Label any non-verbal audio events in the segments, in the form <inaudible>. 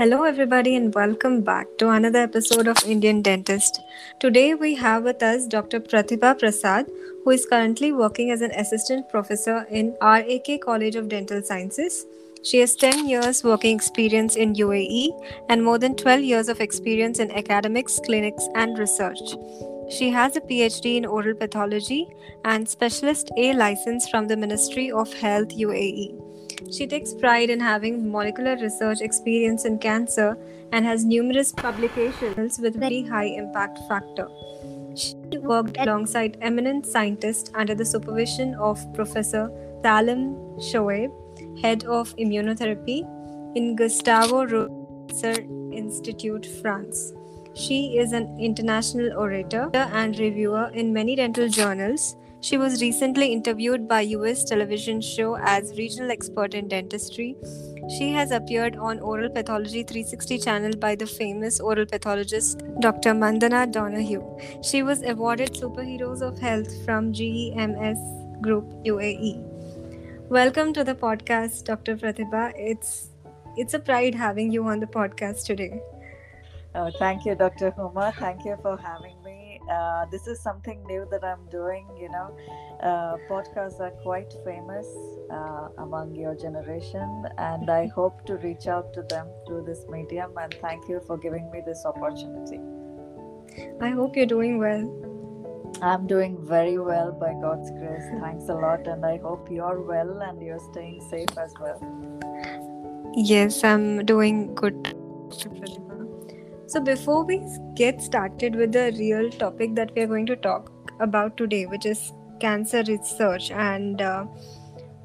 Hello, everybody, and welcome back to another episode of Indian Dentist. Today, we have with us Dr. Pratibha Prasad, who is currently working as an assistant professor in RAK College of Dental Sciences. She has 10 years working experience in UAE and more than 12 years of experience in academics, clinics, and research. She has a PhD in oral pathology and specialist A license from the Ministry of Health UAE. She takes pride in having molecular research experience in cancer and has numerous publications with very high impact factor. She worked alongside eminent scientists under the supervision of Professor Salem Chouaib, head of immunotherapy in Gustave Roussy Institute, France. She is an international orator and reviewer in many dental journals she was recently interviewed by US television show as regional expert in dentistry. She has appeared on Oral Pathology 360 channel by the famous oral pathologist Dr. Mandana Donoghue. She was awarded Superheroes of Health from GEMS Group UAE. Welcome to the podcast, Dr. Pratibha. It's it's a pride having you on the podcast today. Oh, thank you, Dr. Huma. Thank you for having uh, this is something new that I'm doing. You know, uh, podcasts are quite famous uh, among your generation, and I hope to reach out to them through this medium. And thank you for giving me this opportunity. I hope you're doing well. I'm doing very well by God's grace. Thanks a lot, and I hope you're well and you're staying safe as well. Yes, I'm doing good. So, before we get started with the real topic that we are going to talk about today, which is cancer research and uh,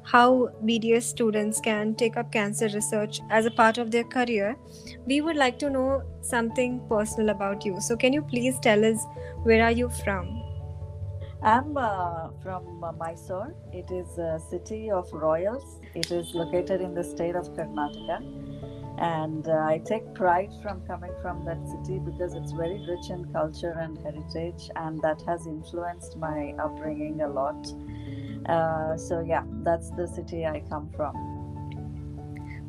how BDS students can take up cancer research as a part of their career, we would like to know something personal about you. So, can you please tell us where are you from? I'm uh, from uh, Mysore. It is a city of royals. It is located in the state of Karnataka and uh, i take pride from coming from that city because it's very rich in culture and heritage and that has influenced my upbringing a lot. Uh, so yeah that's the city i come from.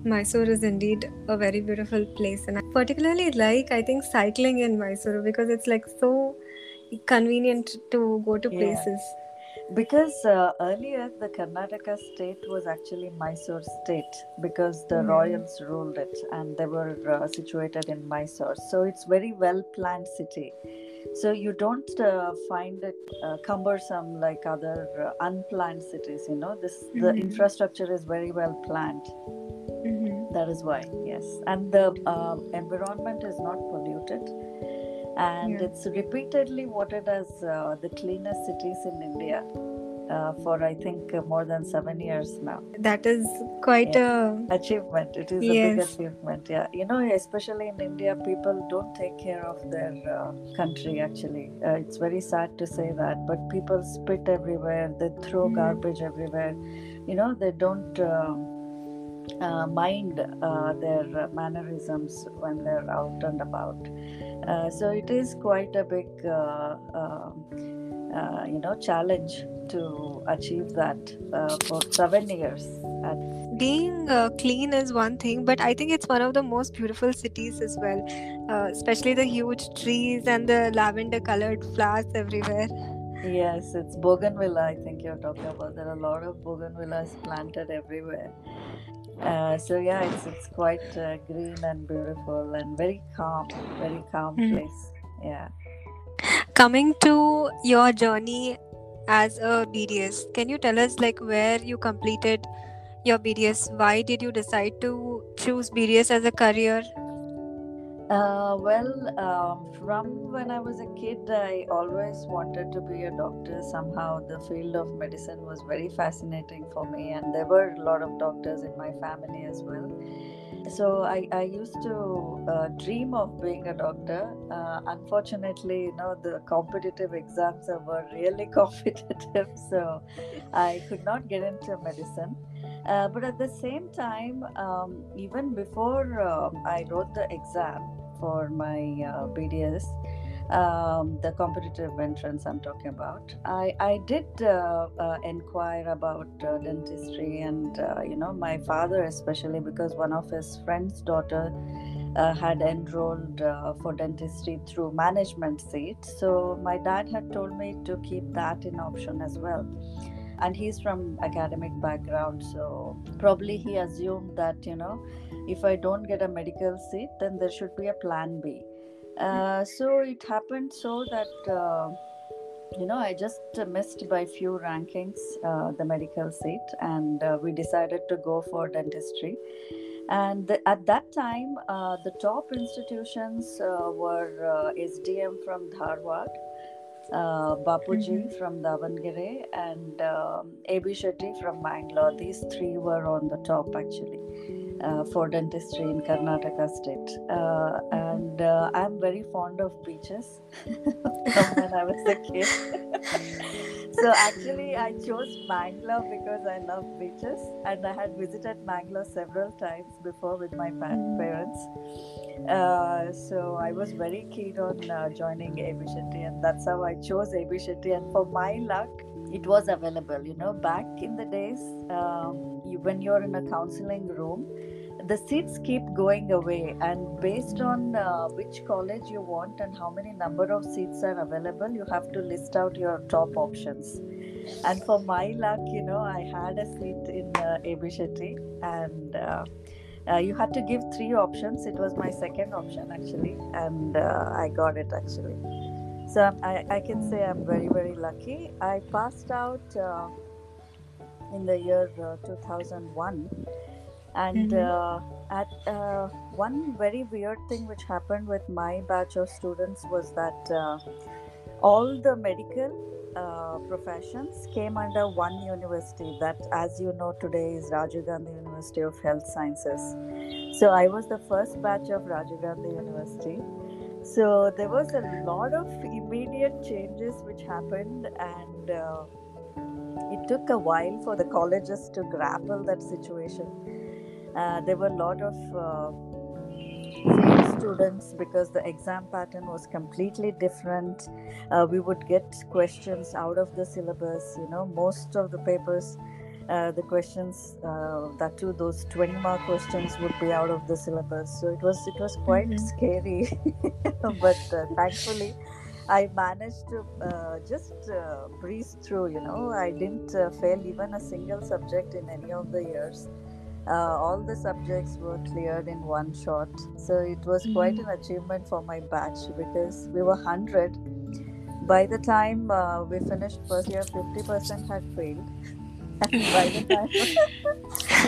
Mysore is indeed a very beautiful place and i particularly like i think cycling in mysore because it's like so convenient to go to places. yeah because uh, earlier the Karnataka state was actually Mysore state because the mm. royals ruled it and they were uh, situated in Mysore. So it's very well planned city. So you don't uh, find it uh, cumbersome like other uh, unplanned cities. You know, this mm-hmm. the infrastructure is very well planned. Mm-hmm. That is why, yes, and the uh, environment is not polluted and yeah. it's repeatedly voted as uh, the cleanest cities in India. Uh, for I think uh, more than seven years now. That is quite yeah. a achievement. It is yes. a big achievement. Yeah, you know, especially in India, people don't take care of their uh, country. Actually, uh, it's very sad to say that, but people spit everywhere. They throw mm. garbage everywhere. You know, they don't. Uh, mind uh, their mannerisms when they're out and about. Uh, so it is quite a big, uh, um, uh, you know, challenge to achieve that uh, for seven years. And Being clean is one thing, but I think it's one of the most beautiful cities as well, especially the huge trees and the lavender-colored flowers everywhere. Yes, it's bougainvillea. I think you're talking about. There are a lot of bougainvilleas planted everywhere. Uh, so yeah, it's it's quite uh, green and beautiful and very calm, very calm mm. place. Yeah. Coming to your journey as a BDS, can you tell us like where you completed your BDS? Why did you decide to choose BDS as a career? Uh, well, um, from when I was a kid, I always wanted to be a doctor. Somehow, the field of medicine was very fascinating for me, and there were a lot of doctors in my family as well. So, I, I used to uh, dream of being a doctor. Uh, unfortunately, you know, the competitive exams <laughs> were really <laughs> competitive, so I could not get into medicine. Uh, but at the same time, um, even before um, I wrote the exam for my uh, BDS, um, the competitive entrance I'm talking about, I, I did uh, uh, inquire about uh, dentistry and, uh, you know, my father especially because one of his friend's daughter uh, had enrolled for dentistry through management seat. So my dad had told me to keep that in option as well. And he's from academic background, so probably he assumed that you know, if I don't get a medical seat, then there should be a plan B. Uh, so it happened so that uh, you know I just missed by few rankings uh, the medical seat, and uh, we decided to go for dentistry and the, at that time uh, the top institutions uh, were uh, sdm from dharwad uh, bapuji mm-hmm. from davangere and um, ab shetty from Mangalore. these three were on the top actually for dentistry in Karnataka state. Uh, and uh, I'm very fond of beaches <laughs> from when I was a kid. <laughs> so actually, I chose Mangalore because I love beaches, and I had visited Mangalore several times before with my parents. Uh, so I was very keen on uh, joining AB and that's how I chose AB And for my luck, it was available you know back in the days um, you, when you're in a counseling room the seats keep going away and based on uh, which college you want and how many number of seats are available you have to list out your top options and for my luck you know i had a seat in uh, and uh, uh, you had to give three options it was my second option actually and uh, i got it actually so I, I can say I'm very, very lucky. I passed out uh, in the year uh, 2001. And mm-hmm. uh, at uh, one very weird thing which happened with my batch of students was that uh, all the medical uh, professions came under one university that, as you know, today is Rajiv Gandhi University of Health Sciences. So I was the first batch of Rajiv Gandhi University so there was a lot of immediate changes which happened and uh, it took a while for the colleges to grapple that situation uh, there were a lot of uh, students because the exam pattern was completely different. Uh, we would get questions out of the syllabus you know most of the papers uh, the questions uh, that too those 20 mark questions would be out of the syllabus. So it was it was quite mm-hmm. scary. <laughs> But uh, thankfully i managed to uh, just uh, breeze through you know. I didn't fail even a single subject in any of the years all the subjects were cleared in one shot so it was mm-hmm. quite an achievement for my batch because we were 100 by the time we finished first year 50% had failed and <laughs> by the time <laughs>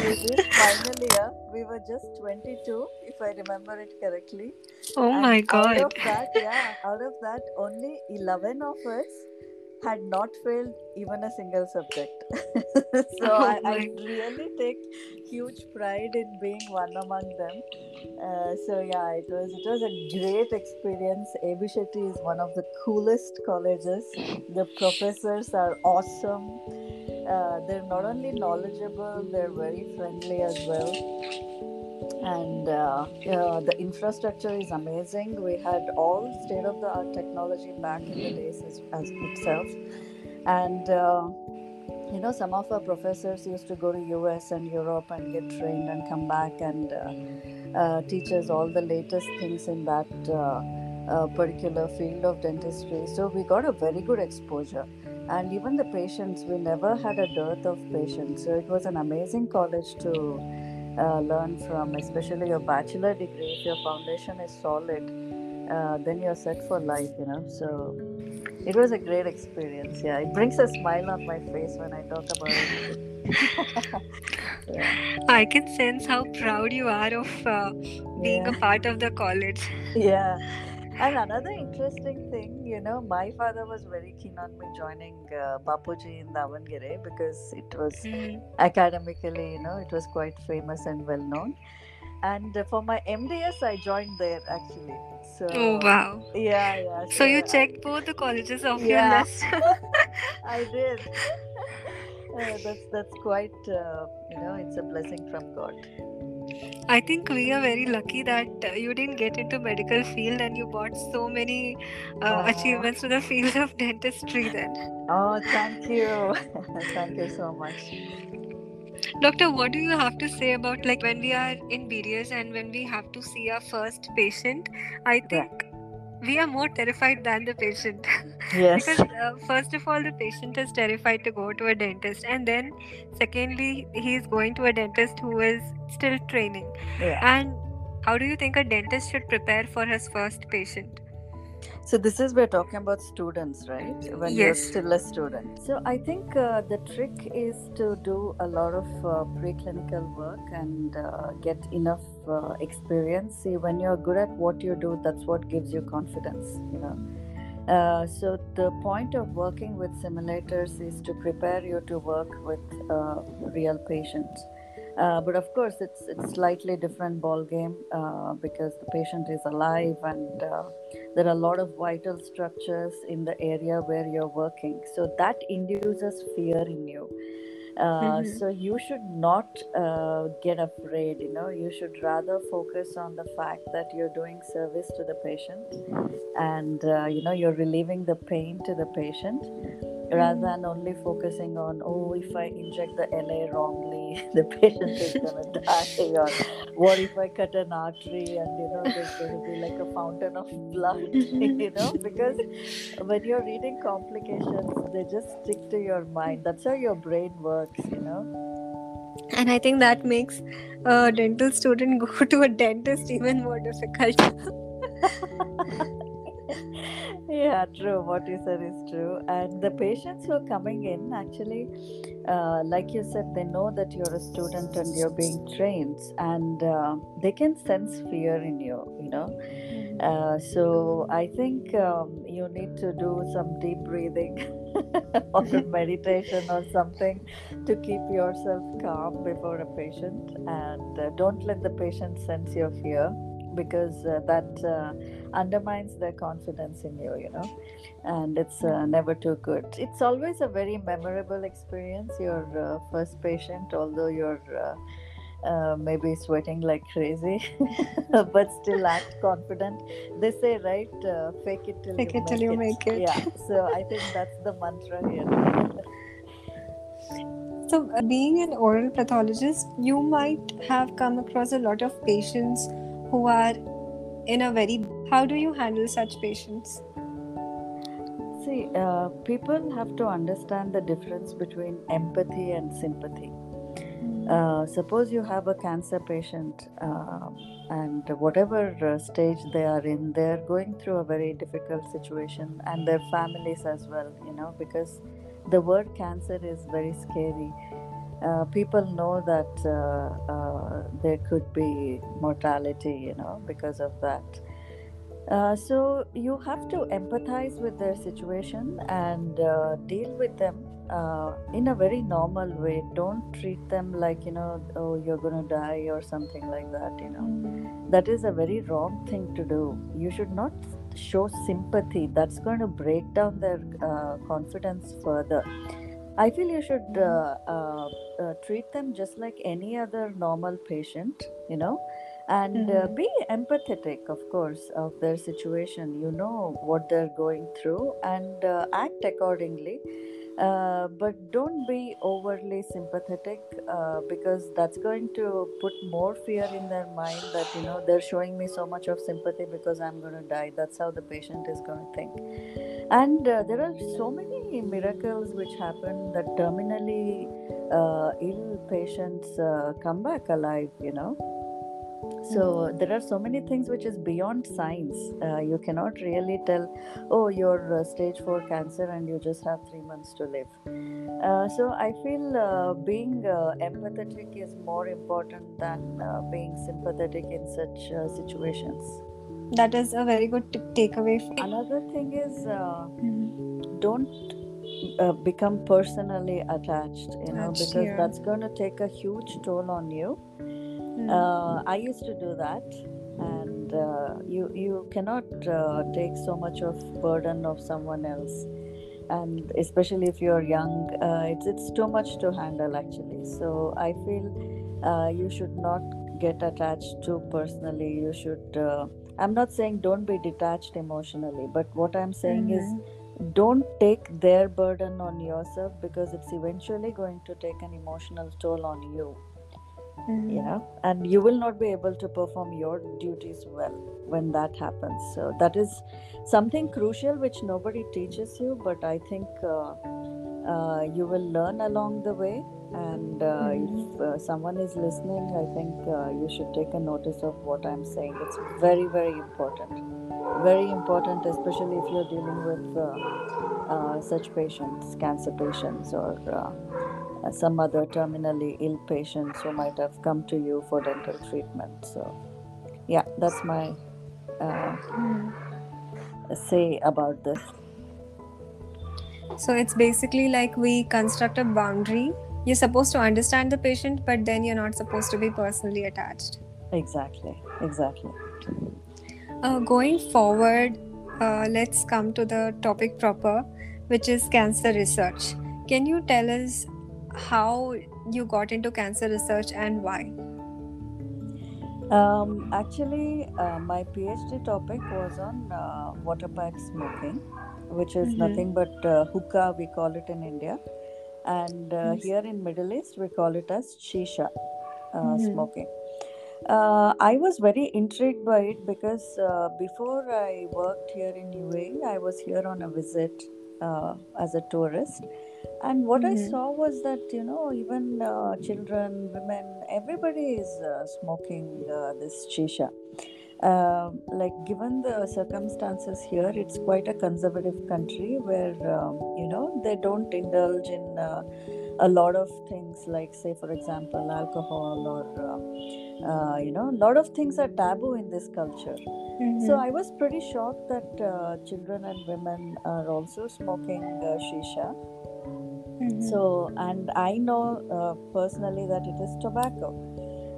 we final year, we were just 22, if I remember it correctly. Oh and my god! Out of that, yeah, out of that, only 11 of us had not failed even a single subject. <laughs> so oh I, I, really take huge pride in being one among them. Uh, so yeah, it was it was a great experience. AB Shetty is one of the coolest colleges. The professors are awesome uh, they're not only knowledgeable, they're very friendly as well. And uh, uh, the infrastructure is amazing. We had all state of the art technology back in the days as, as itself. And uh, you know, some of our professors used to go to US and Europe and get trained and come back and uh, uh, teach us all the latest things in that particular field of dentistry. So we got a very good exposure and even the patients we never had a dearth of patients so it was an amazing college to uh, learn from especially your bachelor degree. If your foundation is solid uh, then you're set for life you know. So it was a great experience. Yeah it brings a smile on my face when i talk about it. <laughs> Yeah. i can sense how proud you are of uh, being yeah. a part of the college. <laughs> Yeah and another interesting thing, you know, my father was very keen on me joining uh, Bapuji in Davangere because it was mm. academically, you know, it was quite famous and well known. And uh, for my MDS, I joined there actually. So, oh wow! Yeah, yeah. So, so you checked both the colleges of yeah, your list. <laughs> <laughs> I did. <laughs> Uh, that's that's quite, uh, you know, it's a blessing from God. I think we are very lucky that uh, you didn't get into medical field and you brought so many uh, achievements to the field of dentistry then. Oh, thank you. <laughs> thank you so much. Doctor, what do you have to say about like when we are in BDS and when we have to see our first patient? I think we are more terrified than the patient. <laughs> Yes. because uh, first of all, the patient is terrified to go to a dentist, and then secondly, he is going to a dentist who is still training. yeah. And how do you think a dentist should prepare for his first patient? So this is we're talking about students, right? When you're still a student. So I think uh, the trick is to do a lot of uh, preclinical work and uh, get enough uh, experience. See, when you're good at what you do, that's what gives you confidence. You know. Uh, so the point of working with simulators is to prepare you to work with uh, real patients. Uh, but of course, it's it's slightly different ball game uh, because the patient is alive and uh, there are a lot of vital structures in the area where you're working. So that induces fear in you. Uh, Mhm. So you should not uh, get afraid. You know, you should rather focus on the fact that you're doing service to the patient, and uh, you know you're relieving the pain to the patient, rather than only focusing on oh if I inject the LA wrongly, <laughs> the patient is gonna <laughs> die, or what if I cut an artery and you know there's going to be like a fountain of <laughs> blood, you know, because when you're reading complications, they just stick to your mind. That's how your brain works, you know. And I think that makes a dental student go to a dentist even more difficult. Yeah, true. What you said is true. And the patients who are coming in, actually, uh, like you said, they know that you're a student and you're being trained, and uh, they can sense fear in you, you know. Uh, so I think um, you need to do some deep breathing <laughs> or <laughs> meditation or something to keep yourself calm before a patient, and uh, don't let the patient sense your fear because uh, that uh, undermines their confidence in you, you know, and it's uh, never too good. It's always a very memorable experience. Your uh, first patient, although you're uh, uh, maybe sweating like crazy, <laughs> but still act confident. They say, right? Uh, fake it till Fake you it till you make it. Yeah. So <laughs> I think that's the mantra here. So, being an oral pathologist, you might have come across a lot of patients who are in a very. How do you handle such patients? See, uh, people have to understand the difference between empathy and sympathy. Uh, suppose you have a cancer patient uh, and whatever uh, stage they are in, they're going through a very difficult situation, and their families as well, you know, because the word cancer is very scary. Uh, people know that uh, uh, there could be mortality, you know, because of that. Uh, so you have to empathize with their situation and uh, deal with them uh, in a very normal way. Don't treat them like you know, oh, you're gonna die or something like that. You know, that is a very wrong thing to do. You should not show sympathy. That's going to break down their confidence further. I feel you should uh, uh, uh, treat them just like any other normal patient. You know and uh, Mhm. be empathetic of course of their situation you know what they're going through and uh, act accordingly uh, but don't be overly sympathetic uh, because that's going to put more fear in their mind that you know they're showing me so much of sympathy because i'm going to die. That's how the patient is going to think. And uh, there are so many miracles which happen that terminally uh, ill patients uh, come back alive you know so there are so many things which is beyond science uh, you cannot really tell oh you're uh, stage 4 cancer and you just have 3 months to live uh, so i feel uh, being uh, empathetic is more important than uh, being sympathetic in such uh, situations That is a very good t- takeaway. Another thing is uh, Mhm. don't uh, become personally attached you know because yeah. that's going to take a huge toll on you Mhm. uh, I used to do that, and uh, you you cannot uh, take so much of burden of someone else, and especially if you're young, uh, it's it's too much to handle actually. So I feel uh, you should not get attached too personally. You should. Uh, I'm not saying don't be detached emotionally, but what I'm saying is Mhm. don't take their burden on yourself because it's eventually going to take an emotional toll on you Mhm. you know and you will not be able to perform your duties well when that happens so that is something crucial which nobody teaches you but i think uh, uh, you will learn along the way and uh, Mhm. if uh, someone is listening i think uh, you should take a notice of what i'm saying it's very very important very important especially if you're dealing with uh, uh, such patients cancer patients or some other terminally ill patients who might have come to you for dental treatment. So, yeah, that's my uh, say about this. So it's basically like we construct a boundary. You're supposed to understand the patient, but then you're not supposed to be personally attached. Exactly, exactly. Uh, going forward, uh, let's come to the topic proper, which is cancer research. Can you tell us how you got into cancer research and why? Um, actually, uh, my PhD topic was on uh, water pipe smoking, which is Mhm. nothing but uh, hookah, we call it in India. And uh, Yes. here in Middle East, we call it as shisha uh, Mhm. smoking. Uh, I was very intrigued by it because uh, before I worked here in UAE, I was here on a visit uh, as a tourist. And what I Mhm. saw was that, you know, even uh, children, women, everybody is uh, smoking uh, this shisha. Um like, given the circumstances here, it's quite a conservative country where, um, you know, they don't indulge in uh, a lot of things, like, say, for example, alcohol or, uh, uh, you know, a lot of things are taboo in this culture. So Mhm. I was pretty shocked that uh, children and women are also smoking uh, shisha. Mhm. So, and I know uh, personally that it is tobacco.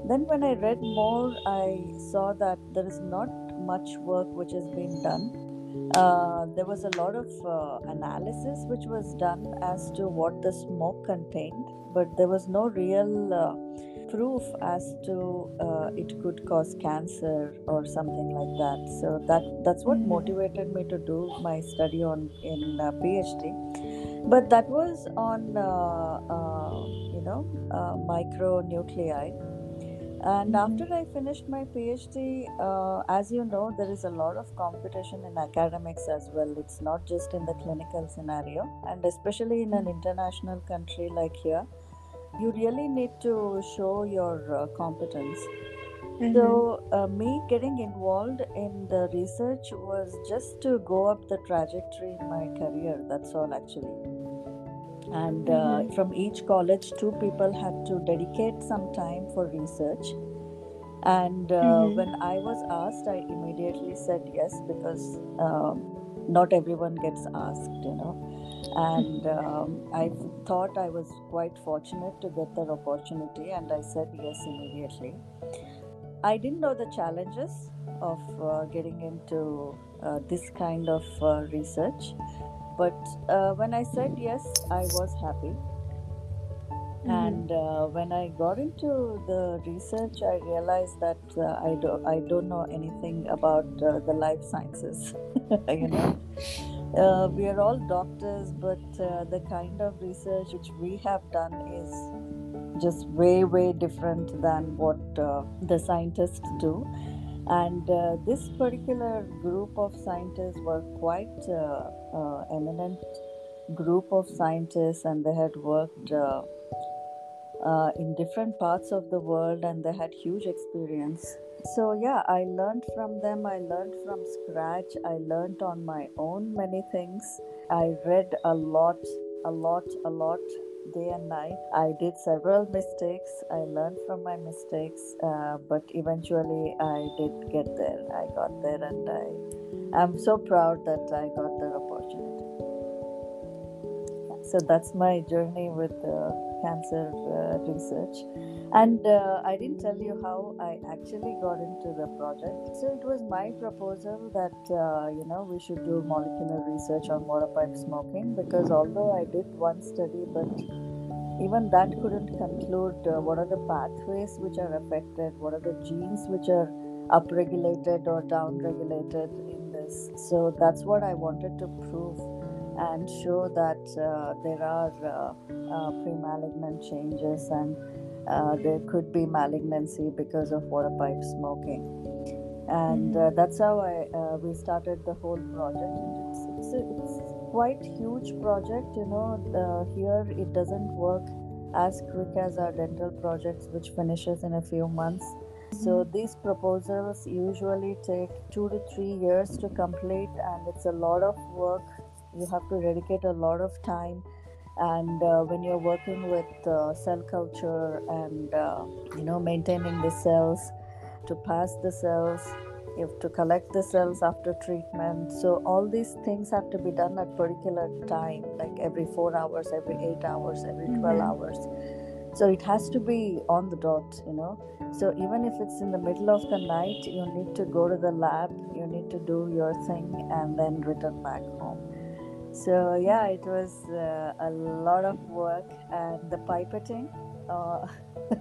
Then, when I read more, I saw that there is not much work which has been done. Uh, there was a lot of uh, analysis which was done as to what the smoke contained, but there was no real uh, proof as to uh, it could cause cancer or something like that. So that that's what Mhm. motivated me to do my study on in uh, PhD. But that was on uh, uh, you know uh, micronuclei. And Mhm. after I finished my PhD, uh, as you know, there is a lot of competition in academics as well. It's not just in the clinical scenario, and especially in an international country like here, you really need to show your uh, competence. Mhm. So, uh, me getting involved in the research was just to go up the trajectory in my career. That's all, actually. And uh, Mhm. from each college, two people had to dedicate some time for research. And uh, Mhm. when I was asked, I immediately said yes because um, not everyone gets asked, you know. And um, I thought I was quite fortunate to get that opportunity, and I said yes immediately. I didn't know the challenges of uh, getting into uh, this kind of uh, research, but uh, when I said yes, I was happy. Mhm. And uh, when I got into the research, I realized that uh, I, do, I don't know anything about uh, the life sciences. <laughs> you know, uh, we are all doctors, but uh, the kind of research which we have done is just way, way different than what uh, the scientists do. And uh, this particular group of scientists were quite uh, uh, eminent group of scientists, and they had worked in different parts of the world, and they had huge experience. So yeah, I learned from them. I learned from scratch. I learned on my own many things. I read a lot, a lot, a lot, day and night. I did several mistakes. I learned from my mistakes, uh, but eventually I did get there. I got there, and I am so proud that I got that opportunity. So that's my journey with uh, cancer uh, research. And uh, I didn't tell you how I actually got into the project. So it was my proposal that uh, you know we should do molecular research on water pipe smoking because although I did one study, but even that couldn't conclude uh, what are the pathways which are affected, what are the genes which are upregulated or downregulated in this. So that's what I wanted to prove and show that uh, there are uh, uh, pre-malignant changes and uh, there could be malignancy because of water pipe smoking and uh, that's how I uh, we started the whole project. It's it's it's quite huge project. You know, uh, here it doesn't work as quick as our dental projects, which finishes in a few months. So these proposals usually take two to three years to complete, and it's a lot of work. You have to dedicate a lot of time. And uh, when you're working with uh, cell culture and uh, you know maintaining the cells, to pass the cells you have to collect the cells after treatment so all these things have to be done at particular time like every 4 hours every 8 hours every 12 Mhm. hours so it has to be on the dot you know so even if it's in the middle of the night you need to go to the lab you need to do your thing and then return back home so yeah it was uh, a lot of work and the pipetting. Uh,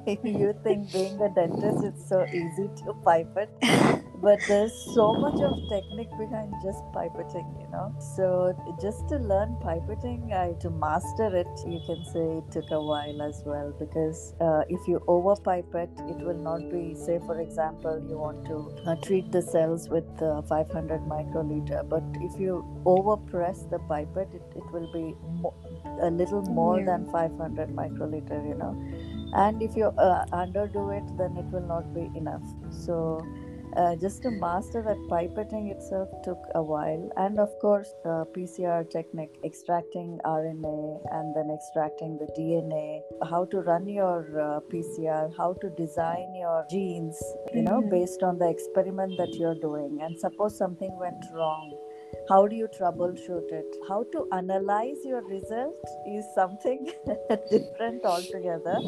<laughs> you think being a dentist it's so easy to pipette <laughs> but there's so much of technique behind just pipetting you know? So just to learn pipetting I, to master it you can say it took a while as well because uh, if you over pipette it will not be say for example you want to uh, treat the cells with uh, 500 microliter but if you over press the pipette it, it will be mo- a little more Yeah. than 500 microliter you know? And if you uh, underdo it then it will not be enough. So uh, just to master that pipetting itself took a while. And of course the pcr technique extracting rna and then extracting the dna how to run your uh, pcr how to design your genes you know Mhm. based on the experiment that you're doing. And suppose something went wrong how do you troubleshoot it? How to analyze your result is something <laughs> different altogether.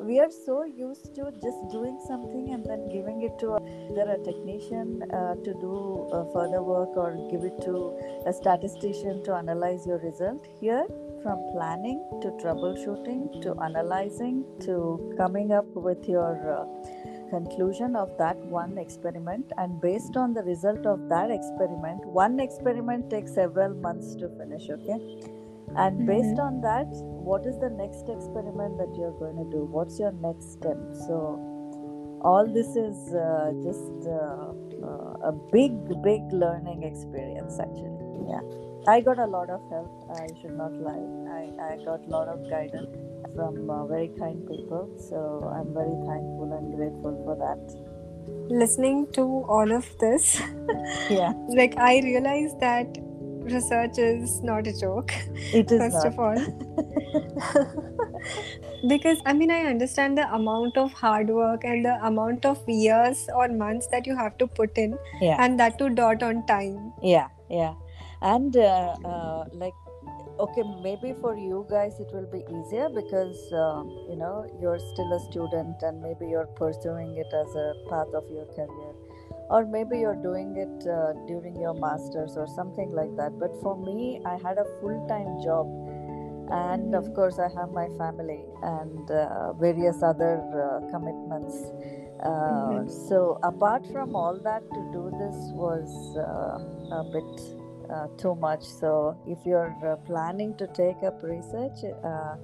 We are so used to just doing something and then giving it to either a technician uh, to do uh, further work or give it to a statistician to analyze your result. Here from planning to troubleshooting to analyzing to coming up with your uh, conclusion of that one experiment and based on the result of that experiment one experiment takes several months to finish okay? And based Mhm. on that what is the next experiment that you're going to do? What's your next step? So all this is uh, just uh, uh, a big big learning experience actually. Yeah. I got a lot of help i should not lie. I, I got a lot of guidance from uh, very kind people. So i'm very thankful and grateful for that. Listening to all of this, <laughs> yeah. like I realized that research is not a joke. it is first not. of all. <laughs> Because i mean i understand the amount of hard work and the amount of years or months that you have to put in yeah. and that to dot on time. Yeah yeah. And uh, uh, like okay maybe for you guys it will be easier because um, you know you're still a student and maybe you're pursuing it as a path of your career or maybe you're doing it uh, during your masters or something like that but for me i had a full-time job and of Mhm. course i have my family and uh, various other uh, commitments uh, Mhm. so apart from all that to do this was uh, a bit uh, too much. So if you're uh, planning to take up research uh,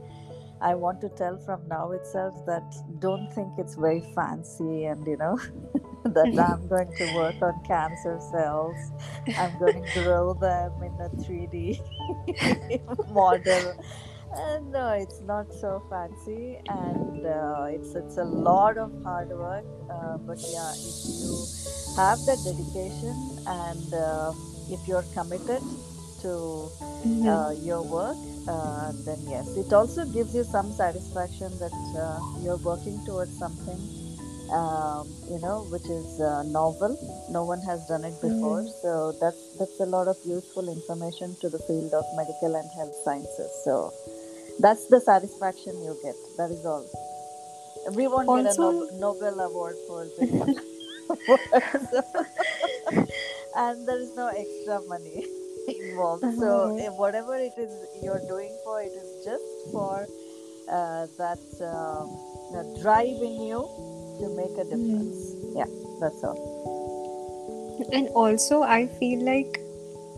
i want to tell from now itself that don't think it's very fancy and you know <laughs> that <laughs> i'm going to work on cancer cells. I'm going to grow them in a 3d <laughs> model uh, no, it's not so fancy, and uh, it's it's a lot of hard work. Uh, but yeah, if you have the dedication and uh, if you're committed to uh, your work, uh, then yes, it also gives you some satisfaction that uh, you're working towards something. Um, you know, which is uh, novel. No one has done it before, Mhm. so that's that's a lot of useful information to the field of medical and health sciences. So that's the satisfaction you get. That is all. We won't get a Nobel, Nobel Award for this. <laughs> and there is no extra money involved. So Uh-huh. eh, whatever it is you're doing for, it is just for uh, that um, drive in you to make a difference. Yeah, that's all. and also i feel like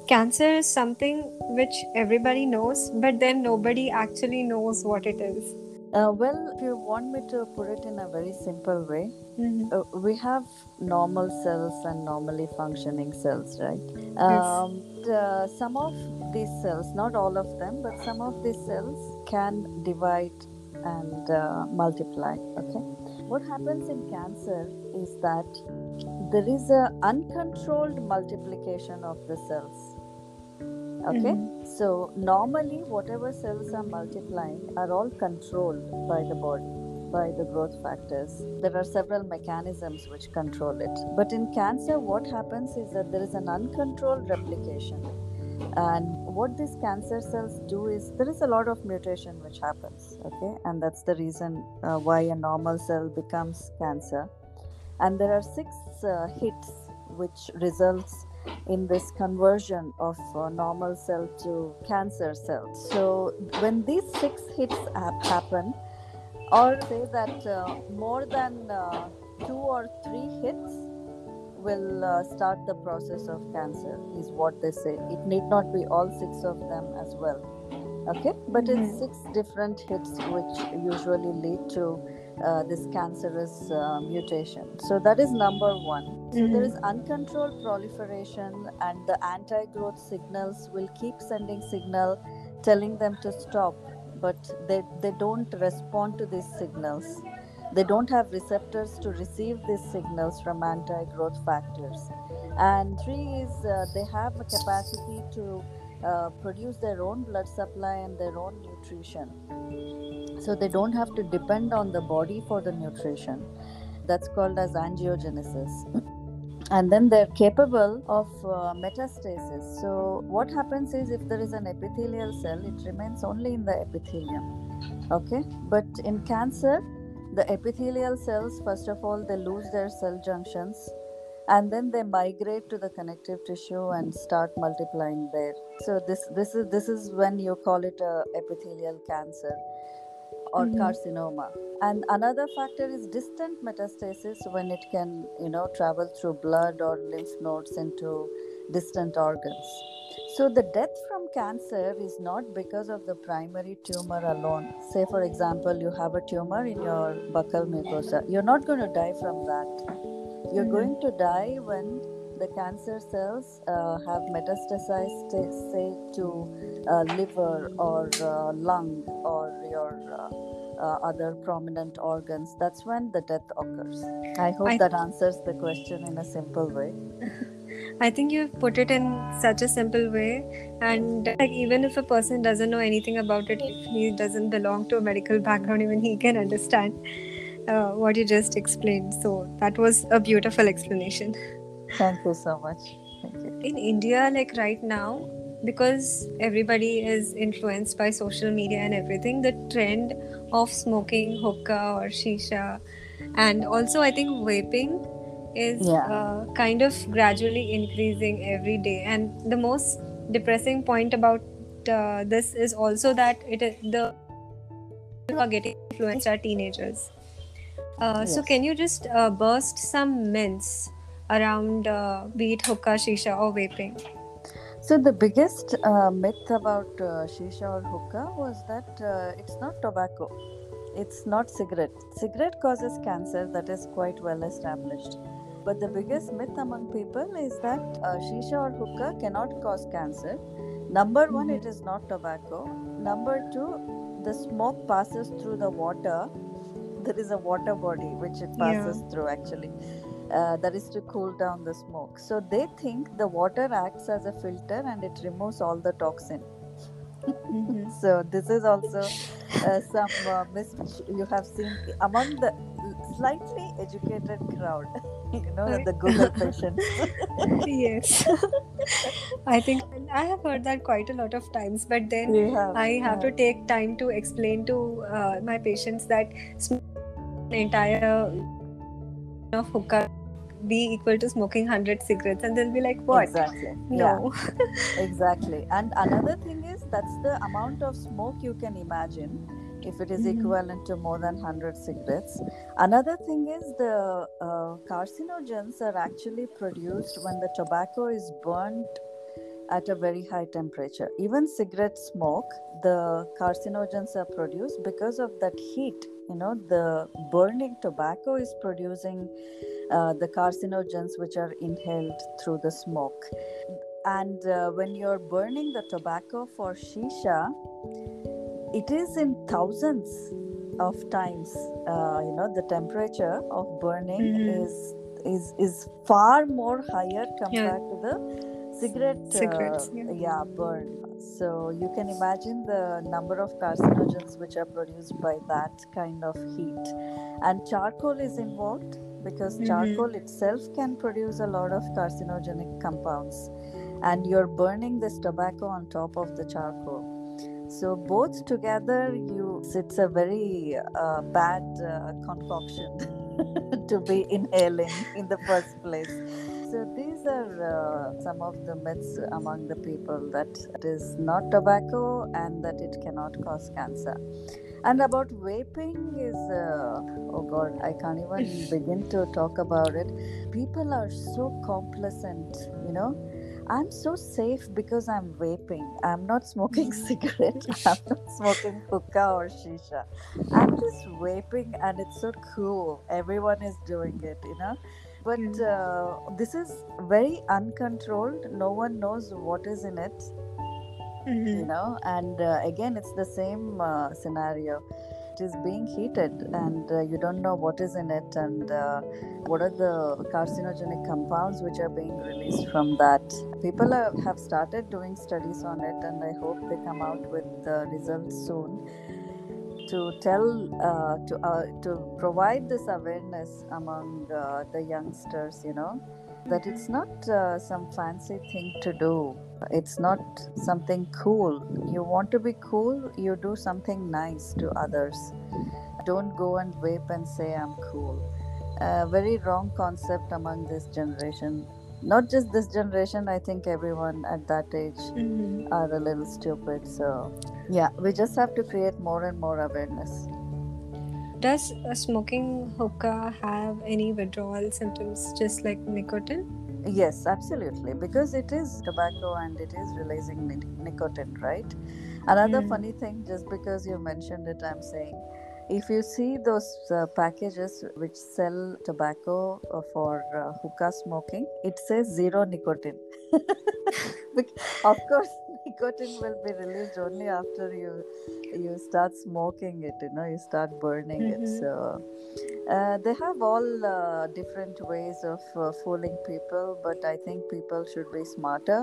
cancer is something which everybody knows, but then nobody actually knows what it is. Uh, well, if you want me to put it in a very simple way, Mhm. uh, we have normal cells and normally functioning cells, right? Um, the- some of these cells, not all of them, but some of these cells can divide and uh, multiply. Okay, what happens in cancer is that there is an uncontrolled multiplication of the cells. Okay, Mhm. so normally whatever cells are multiplying are all controlled by the body by the growth factors. There are several mechanisms which control it. But in cancer, what happens is that there is an uncontrolled replication. And what these cancer cells do is there is a lot of mutation which happens, okay? And that's the reason uh, why a normal cell becomes cancer. And there are six uh, hits which results in this conversion of uh, normal cell to cancer cell. So when these six hits hap- happen, or say that uh, more than uh, two or three hits will uh, start the process of cancer is what they say it need not be all six of them as well okay but it's Mhm. six different hits which usually lead to uh, this cancerous uh, mutation so that is number one so there is uncontrolled proliferation and the anti-growth signals will keep sending signal telling them to stop but they, they don't respond to these signals. They don't have receptors to receive these signals from anti growth factors. And three is uh, they have a capacity to uh, produce their own blood supply and their own nutrition. So they don't have to depend on the body for the nutrition. That's called as angiogenesis. <laughs> and then they're capable of uh, metastasis. So, what happens is if there is an epithelial cell, it remains only in the epithelium. Okay, but in cancer, the epithelial cells, first of all, they lose their cell junctions and then they migrate to the connective tissue and start multiplying there so this this is this is when you call it a epithelial cancer or Mhm. carcinoma. And another factor is distant metastasis when it can you know travel through blood or lymph nodes into distant organs. So the death from cancer is not because of the primary tumor alone. Say for example you have a tumor in your buccal mucosa. You're not going to die from that. You're Mhm. going to die when the cancer cells uh, have metastasized say, to uh, liver or uh, lung or your uh, uh, other prominent organs that's when the death occurs i hope I- that answers the question in a simple way <laughs> I think you've put it in such a simple way, and like even if a person doesn't know anything about it, if he doesn't belong to a medical background, even he can understand uh, what you just explained. So that was a beautiful explanation. Thank you so much thank you In India, like right now, because everybody is influenced by social media and everything, the trend of smoking hookah or shisha, and also I think vaping is Yeah. uh, kind of gradually increasing every day. And the most depressing point about uh, this is also that it is the who are getting influenced are teenagers. Uh, So can you just uh, burst some myths around uh, be it hookah, shisha, or vaping? So the biggest uh, myth about uh, shisha or hookah was that uh, it's not tobacco. It's not cigarette. Cigarette causes cancer. That is quite well established. But the biggest myth among people is that uh, shisha or hookah cannot cause cancer. Number one, Mhm. it is not tobacco. Number two, the smoke passes through the water. There is a water body which it passes through actually. Uh, that is to cool down the smoke. So they think the water acts as a filter and it removes all the toxin. Mhm. So this is also uh, some uh, which you have seen among the slightly educated crowd. <laughs> you know, the Google patients. <laughs> yes. <laughs> I think I have heard that quite a lot of times, but then have, I have to take time to explain to uh, my patients that entire of hookah be equal to smoking 100 cigarettes and they'll be like what Exactly. Yeah. no <laughs> exactly and another thing is that's the amount of smoke you can imagine if it is Mhm. equivalent to more than 100 cigarettes another thing is the uh, carcinogens are actually produced when the tobacco is burnt at a very high temperature. Even cigarette smoke, the carcinogens are produced because of that heat. You know, the burning tobacco is producing uh, the carcinogens which are inhaled through the smoke. And uh, when you're burning the tobacco for shisha, it is in thousands of times. Uh, you know, the temperature of burning Mhm. is is is far more higher compared Yeah. to the cigarette uh, Cigarettes, yeah. yeah burn so you can imagine the number of carcinogens which are produced by that kind of heat. And charcoal is involved because Mhm. charcoal itself can produce a lot of carcinogenic compounds. And you're burning this tobacco on top of the charcoal. So both together you it's a very uh, bad uh, concoction <laughs> to be inhaling in the first place so these are uh, some of the myths among the people that it is not tobacco and that it cannot cause cancer. And about vaping is, uh, oh God, I can't even <laughs> begin to talk about it. People are so complacent, you know. I'm so safe because I'm vaping. I'm not smoking <laughs> cigarette. I'm not smoking hookah or shisha. I'm just vaping and it's so cool. Everyone is doing it, you know but uh, this is very uncontrolled. No one knows what is in it you Mhm. know? And uh, again it's the same uh, scenario. It is being heated and uh, you don't know what is in it and uh, what are the carcinogenic compounds which are being released from that. People have started doing studies on it and i hope they come out with the results soon to tell uh, to uh, to provide this awareness among uh, the youngsters you know that it's not uh, some fancy thing to do. It's not something cool. You want to be cool you do something nice to others. Don't go and vape and say i'm cool. Very wrong concept among this generation not just this generation i think everyone at that age Mhm. are a little stupid so yeah we just have to create more and more awareness Does smoking hookah have any withdrawal symptoms just like nicotine? Yes, absolutely. Because it is tobacco and it is releasing nic- nicotine, right? Another Mm. funny thing, just because you mentioned it, I'm saying if you see those uh, packages which sell tobacco uh, for uh, hookah smoking, it says zero nicotine. <laughs> Of course, <laughs> nicotine will be released only after you you start smoking it. You know, you start burning it. Mhm. So uh, they have all uh, different ways of uh, fooling people, but I think people should be smarter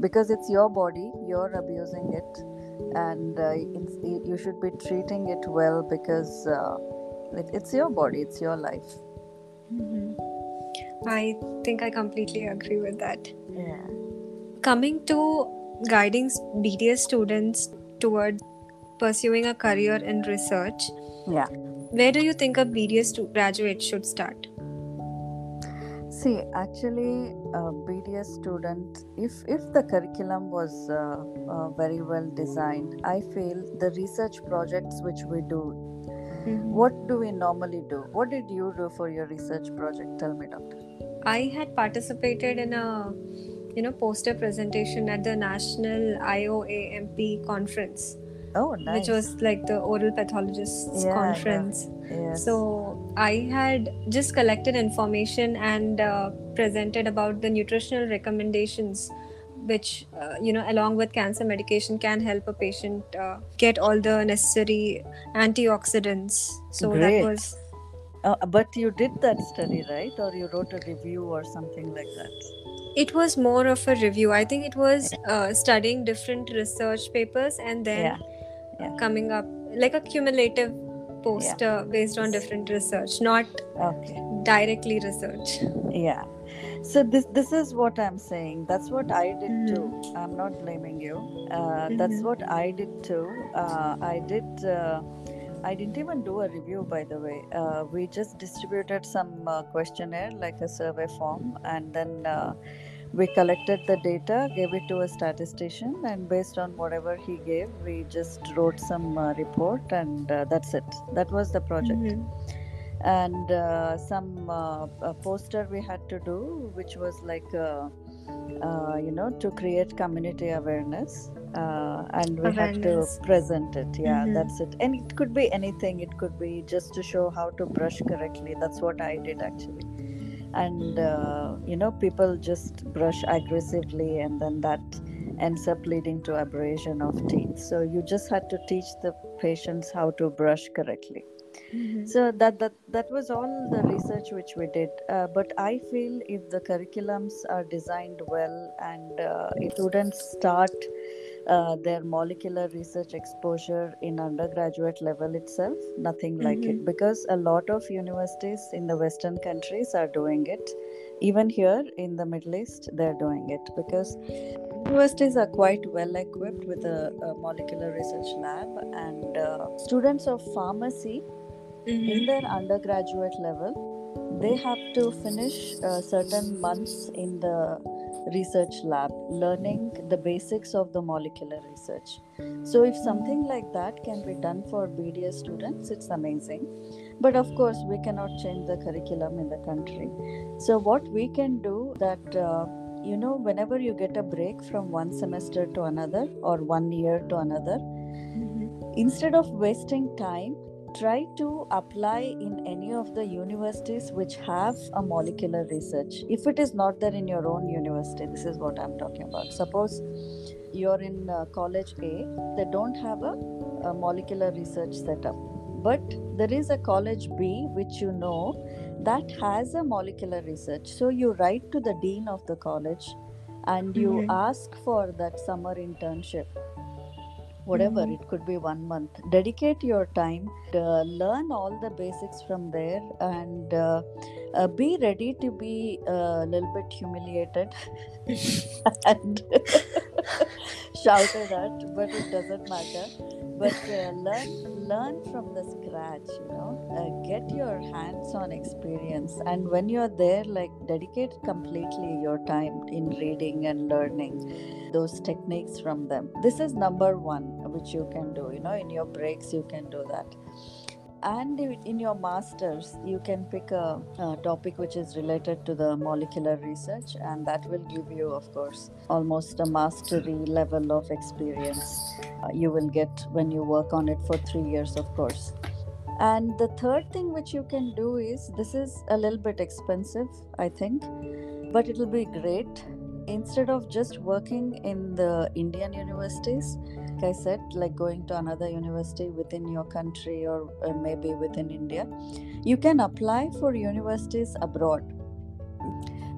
because it's your body, you're abusing it, and uh, you should be treating it well because uh, it, it's your body, it's your life. Mhm. I think I completely agree with that. Yeah. Coming to guiding s- BDS students toward pursuing a career in research, Yeah. where do you think a BDS graduate should start? See, actually, a BDS student, if if the curriculum was uh, uh, very well designed, I feel the research projects which we do What do we normally do? What did you do for your research project? Tell me, doctor. I had participated in a you know poster presentation at the National IOAMP conference, Oh, nice. which was like the oral pathologists Yeah, conference. yes. So I had just collected information and uh, presented about the nutritional recommendations, which uh, you know, along with cancer medication, can help a patient uh, get all the necessary antioxidants. So Great. that was Uh, but you did that study, right? Or you wrote a review or something like that? it was more of a review. I think it was uh, studying different research papers and then Yeah, yeah. coming up like a cumulative poster based on different research, not Okay. directly research. Yeah. So this this is what I'm saying. That's what I did Mhm. too. I'm not blaming you. Uh, That's Mhm. what I did too. Uh, I did. Uh, I didn't even do a review, by the way. Uh, we just distributed some uh, questionnaire, like a survey form, and then uh, we collected the data, gave it to a statistician, and based on whatever he gave, we just wrote some uh, report, and uh, that's it. That was the project Mhm. and uh, some uh, poster we had to do which was like uh, uh, you know to create community awareness uh, and we Awareness. have to present it yeah Mhm. that's it and it could be anything it could be just to show how to brush correctly that's what i did actually and uh, you know people just brush aggressively and then that ends up leading to abrasion of teeth. So you just had to teach the patients how to brush correctly. Mhm. so that that that was all the research which we did. Uh, but i feel if the curriculums are designed well and uh, it wouldn't start uh, their molecular research exposure in undergraduate level itself nothing like it Mhm. because a lot of universities in the western countries are doing it even here in the middle east they're doing it because universities are quite well equipped with a, a molecular research lab and uh, students of pharmacy Mhm. in their undergraduate level they have to finish uh, certain months in the research lab learning the basics of the molecular research. So if something like that can be done for bds students it's amazing. But of course we cannot change the curriculum in the country. So what we can do that uh, you know whenever you get a break from one semester to another or one year to another Mhm. instead of wasting time try to apply in any of the universities which have a molecular research. If it is not there in your own university this is what i'm talking about. Suppose you're in uh, college a they don't have a, a molecular research setup. But there is a college b which you know that has a molecular research. So you write to the dean of the college and you Mhm. ask for that summer internship whatever Mhm. it could be one month dedicate your time uh, learn all the basics from there and uh, uh, be ready to be a little bit humiliated <laughs> and <laughs> <laughs> shouted at but it doesn't matter. But uh, learn learn from the scratch you know. Uh, get your hands on experience. And when you're there like dedicate completely your time in reading and learning those techniques from them. This is number one which you can do you know in your breaks you can do that and in your masters you can pick a, a topic which is related to the molecular research and that will give you of course almost a mastery level of experience uh, you will get when you work on it for 3 years of course. And the third thing which you can do is this is a little bit expensive i think but it will be great. Instead of just working in the indian universities like i said like going to another university within your country or uh, maybe within india you can apply for universities abroad.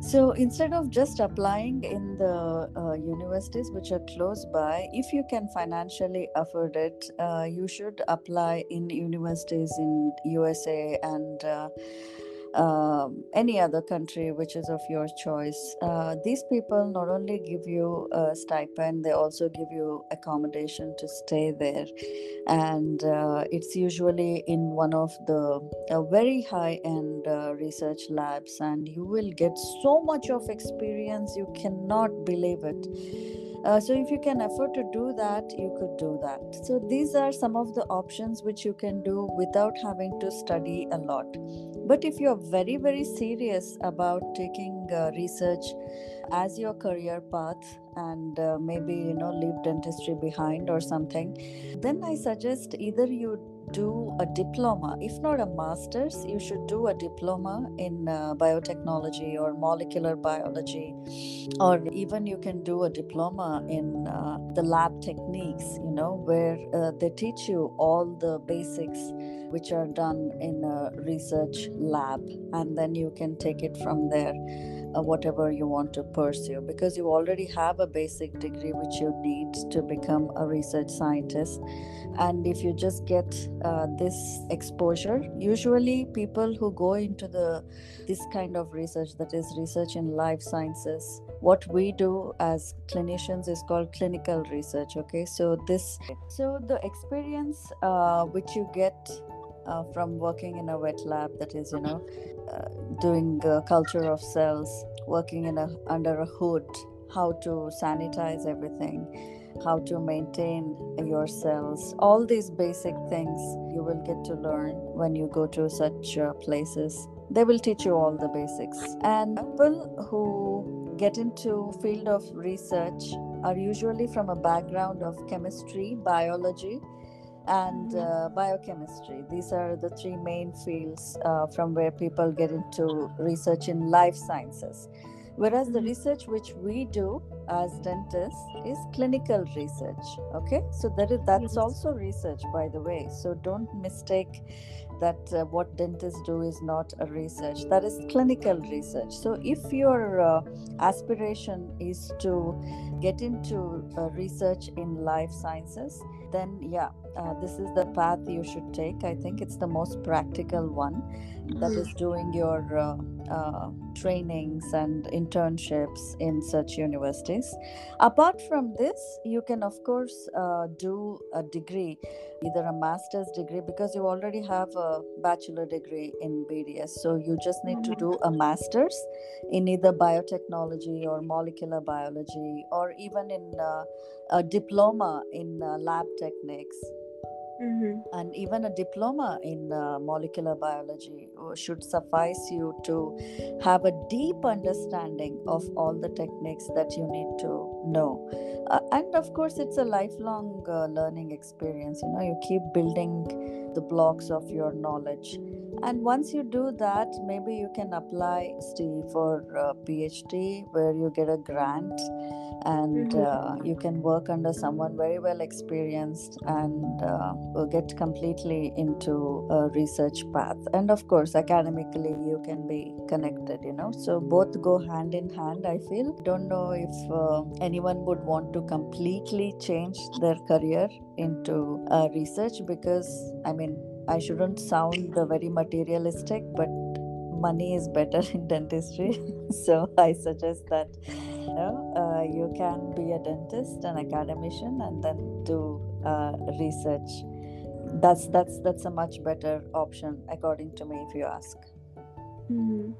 So instead of just applying in the uh, universities which are close by if you can financially afford it uh, you should apply in universities in usa and um, any other country which is of your choice. Uh, these people not only give you a stipend, they also give you accommodation to stay there. And uh, it's usually in one of the uh, very high end uh, research labs, and you will get so much of experience, you cannot believe it. Uh, so if you can afford to do that you could do that. So these are some of the options which you can do without having to study a lot. But if you're very very serious about taking uh, research as your career path and uh, maybe you know leave dentistry behind or something then i suggest either you do a diploma. If not a master's you should do a diploma in uh, biotechnology or molecular biology or even you can do a diploma in uh, the lab techniques you know where uh, they teach you all the basics which are done in a research lab and then you can take it from there whatever you want to pursue because you already have a basic degree which you need to become a research scientist. And if you just get uh, this exposure usually people who go into the this kind of research that is research in life sciences what we do as clinicians is called clinical research okay? So this so the experience uh, which you get uh, from working in a wet lab that is you know uh, doing uh, culture of cells working in a under a hood how to sanitize everything how to maintain your cells all these basic things you will get to learn when you go to such uh, places. They will teach you all the basics. And people who get into field of research are usually from a background of chemistry, biology, and uh, biochemistry. These are the three main fields uh, from where people get into research in life sciences. Whereas the research which we do as dentists is clinical research. Okay, so that is that's also research, by the way. So don't mistake that uh, what dentists do is not a research. That is clinical research. So if your uh, aspiration is to get into uh, research in life sciences, then yeah, uh, this is the path you should take. I think it's the most practical one. That is doing your uh, uh, trainings and internships in such universities. Apart from this, you can, of course, uh, do a degree, either a master's degree, because you already have a bachelor degree in BDS. So you just need to do a master's in either biotechnology or molecular biology, or even in uh, a diploma in uh, lab techniques Mm-hmm. and even a diploma in uh, molecular biology uh, should suffice you to have a deep understanding of all the techniques that you need to know. Uh, and of course it's a lifelong uh, learning experience. You know you keep building the blocks of your knowledge and once you do that maybe you can apply steve for uh, phd where you get a grant and Mhm. uh, you can work under someone very well experienced and uh, will get completely into a research path. And of course academically you can be connected you know. So both go hand in hand i feel. Don't know if uh, anyone would want to completely change their career into uh, research because i mean i shouldn't sound very materialistic but money is better <laughs> in dentistry. <laughs> So i suggest that you know uh, you can be a dentist an academician and then do uh, research. That's that's that's a much better option according to me if you ask. Mhm.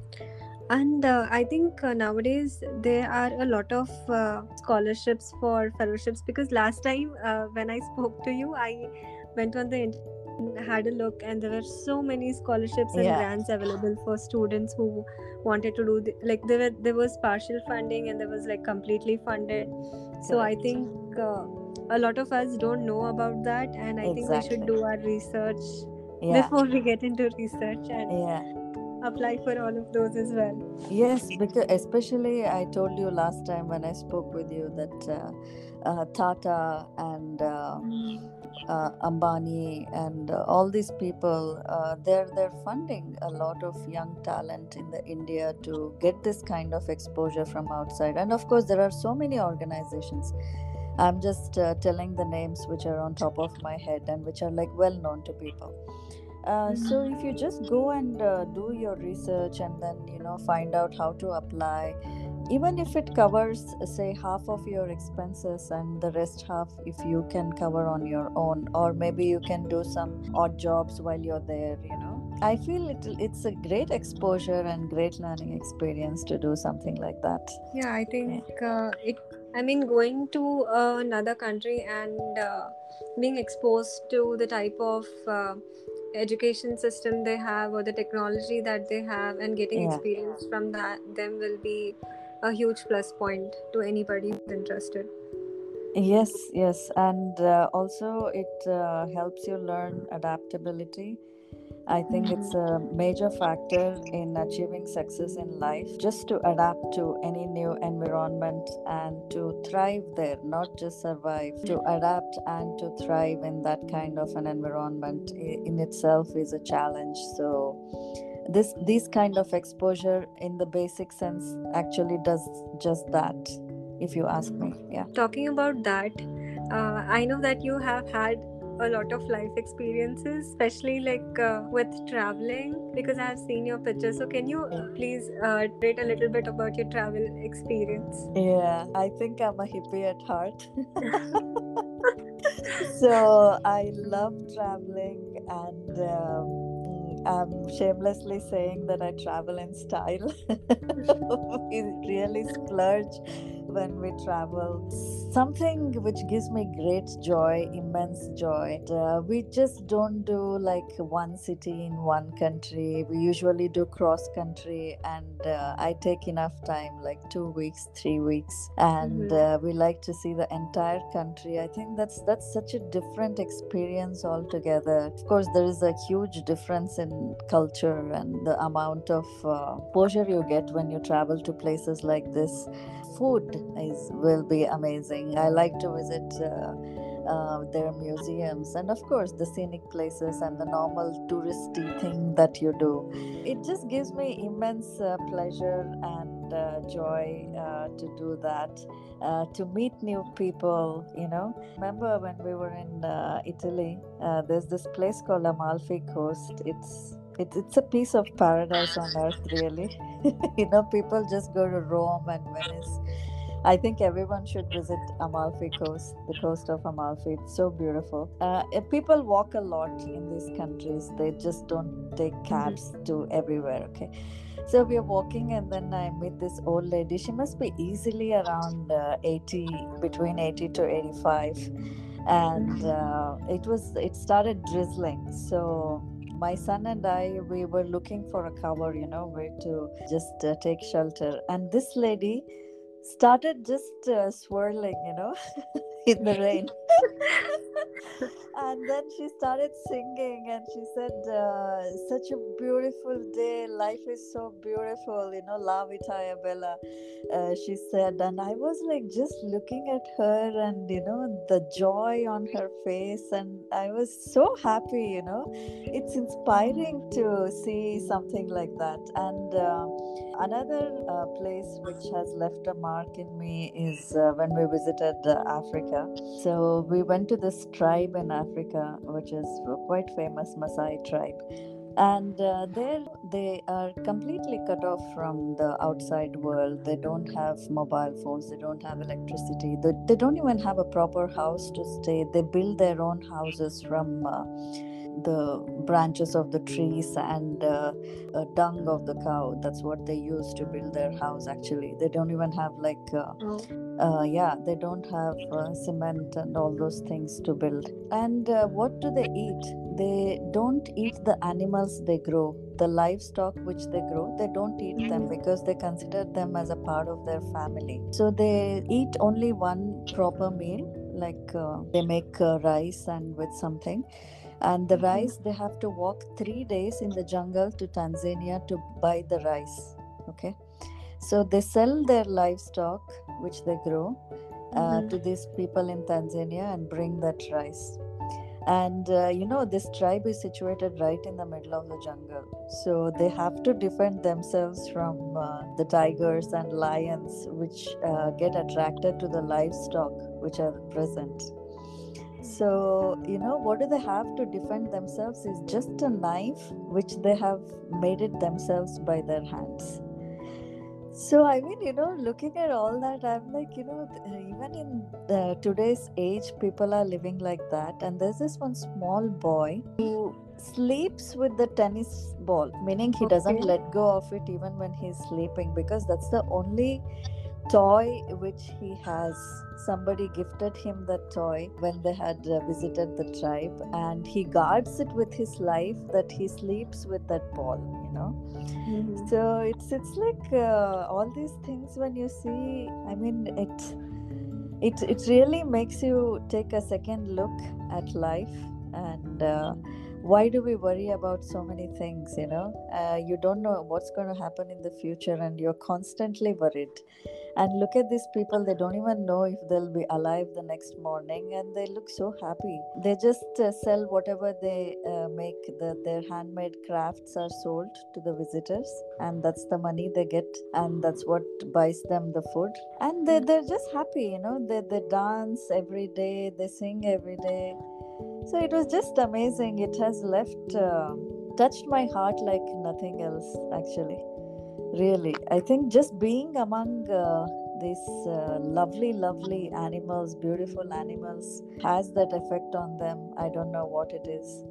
And uh, I think uh, nowadays there are a lot of uh, scholarships for fellowships because last time uh, when I <laughs> spoke to you, I went on the had a look, and there were so many scholarships and Yeah. grants available for students who wanted to do the, like there were there was partial funding and there was like completely funded. So I think uh, a lot of us don't know about that, and I think we should do our research yeah before we get into research and yeah apply for all of those as well. Yes, because especially I told you last time when I spoke with you that uh, uh, Tata and uh, uh, Ambani and all these people, uh, they're they're funding a lot of young talent in the India to get this kind of exposure from outside. And of course, there are so many organizations. I'm just uh, telling the names which are on top of my head and which are like well known to people. Uh, so if you just go and uh, do your research and then you know find out how to apply even if it covers uh, say half of your expenses and the rest half if you can cover on your own or maybe you can do some odd jobs while you're there you know i feel it, it's a great exposure and great learning experience to do something like that Yeah, I think uh, it. I mean, going to uh, another country and uh, being exposed to the type of uh, education system they have or the technology that they have and getting Yeah. experience from that them will be a huge plus point to anybody who's interested. Yes, yes, and uh, also it uh, helps you learn adaptability. I think it's a major factor in achieving success in life, just to adapt to any new environment and to thrive there, not just survive, to adapt and to thrive in that kind of an environment in itself is a challenge. So, this this kind of exposure in the basic sense actually does just that if you ask me. Yeah. Talking about that, uh, I know that you have had a lot of life experiences, especially like uh, with traveling, because I have seen your pictures. So, can you uh, please uh, rate a little bit about your travel experience? Yeah, I think I'm a hippie at heart. <laughs> so I love traveling, and um, I'm shamelessly saying that I travel in style. <laughs> we really splurge when we travel. Something which gives me great joy, immense joy. Uh, we just don't do like one city in one country. We usually do cross country, and uh, I take enough time, like two weeks, three weeks, and Mhm. uh, we like to see the entire country. I think that's that's such a different experience altogether. Of course, there is a huge difference in culture and the amount of uh, exposure you get when you travel to places like this. Food is will be amazing. I like to visit. Uh, uh, their museums and of course the scenic places and the normal touristy thing that you do it just gives me immense uh, pleasure and uh, joy uh, to do that uh, to meet new people you know remember when we were in italy there's this place called amalfi coast it's it's, it's a piece of paradise on earth really <laughs> you know people just go to rome and venice I think everyone should visit Amalfi Coast, the coast of Amalfi. It's so beautiful. Uh, people walk a lot in these countries. They just don't take cabs to everywhere. Okay, so we are walking, and then I meet this old lady. She must be easily around uh, eighty, between eighty to eighty-five, and uh, it was it started drizzling. So my son and I, we were looking for a cover, you know, where to just uh, take shelter. And this lady started just uh, swirling, you know, <laughs> in the <laughs> rain. and then she started singing and she said, uh, Such a beautiful day. Life is so beautiful, you know, La Vita è Bella. Uh, she said, and I was like just looking at her and, you know, the joy on her face. And I was so happy, you know. It's inspiring to see something like that. And uh, another uh, place which has left a mark in me is uh, when we visited uh, Africa. So we went to this tribe in Africa, which is quite famous Maasai tribe. And uh, there they are completely cut off from the outside world. They don't have mobile phones, they don't have electricity, they, they don't even have a proper house to stay. They build their own houses from uh, the branches of the trees and uh, uh, dung of the cow. That's what they use to build their house, actually. They don't even have like. Uh, Oh. uh, yeah, they don't have uh, cement and all those things to build. And uh, what do they eat? They don't eat the animals they grow, the livestock which they grow, they don't eat them because they consider them as a part of their family. So they eat only one proper meal, like uh, they make uh, rice and with something. And the rice, they have to walk three days in the jungle to Tanzania to buy the rice. Okay. So they sell their livestock, which they grow, uh, Mhm. to these people in Tanzania and bring that rice. And uh, you know, this tribe is situated right in the middle of the jungle. So they have to defend themselves from uh, the tigers and lions, which uh, get attracted to the livestock which are present. So, you know, what do they have to defend themselves is just a knife which they have made it themselves by their hands. So, I mean, you know, looking at all that, I'm like, you know, even in the, today's age, people are living like that. And there's this one small boy who sleeps with the tennis ball, meaning he doesn't Okay. let go of it even when he's sleeping because that's the only toy which he has. Somebody gifted him that toy when they had uh, visited the tribe, and he guards it with his life that he sleeps with that ball, you know. Mhm. So it's it's like uh, all these things when you see. I mean, it it it really makes you take a second look at life and. Uh, why do we worry about so many things you know? Uh, you don't know what's going to happen in the future and you're constantly worried. And look at these people they don't even know if they'll be alive the next morning and they look so happy. They just uh, sell whatever they uh, make. The, their handmade crafts are sold to the visitors and that's the money they get and that's what buys them the food. And they, they're just happy you know? They, they dance every day they sing every day so it was just amazing. It has left uh, touched my heart like nothing else actually. Really. I think just being among uh, these uh, lovely lovely animals beautiful animals has that effect on them. I don't know what it is.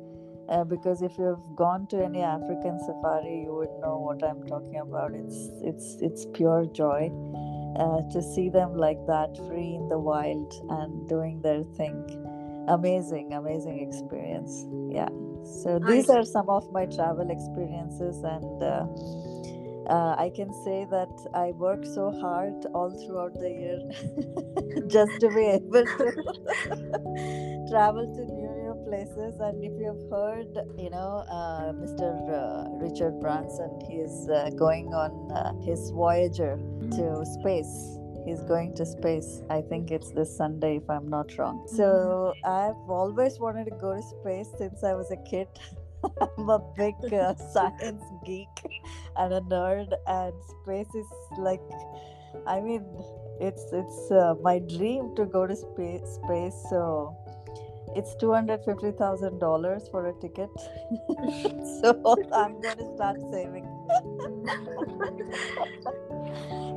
Uh, because if you've gone to any african safari you would know what i'm talking about. It's it's it's pure joy uh, to see them like that, free in the wild and doing their thing. Amazing, amazing experience. Yeah. So these are some of my travel experiences, and uh, uh, I can say that I work so hard all throughout the year <laughs> just to be able to <laughs> travel to new new places. And if you have heard, you know, uh, Mr. Uh, Richard Branson, he is uh, going on uh, his Voyager to space. He's going to space. I think it's this Sunday, if I'm not wrong. So I've always wanted to go to space since I was a kid. <laughs> I'm a big uh, <laughs> science geek and a nerd, and space is like, I mean, it's it's uh, my dream to go to space. Space, so it's two hundred fifty thousand dollars for a ticket. <laughs> so <laughs> I'm going to start saving.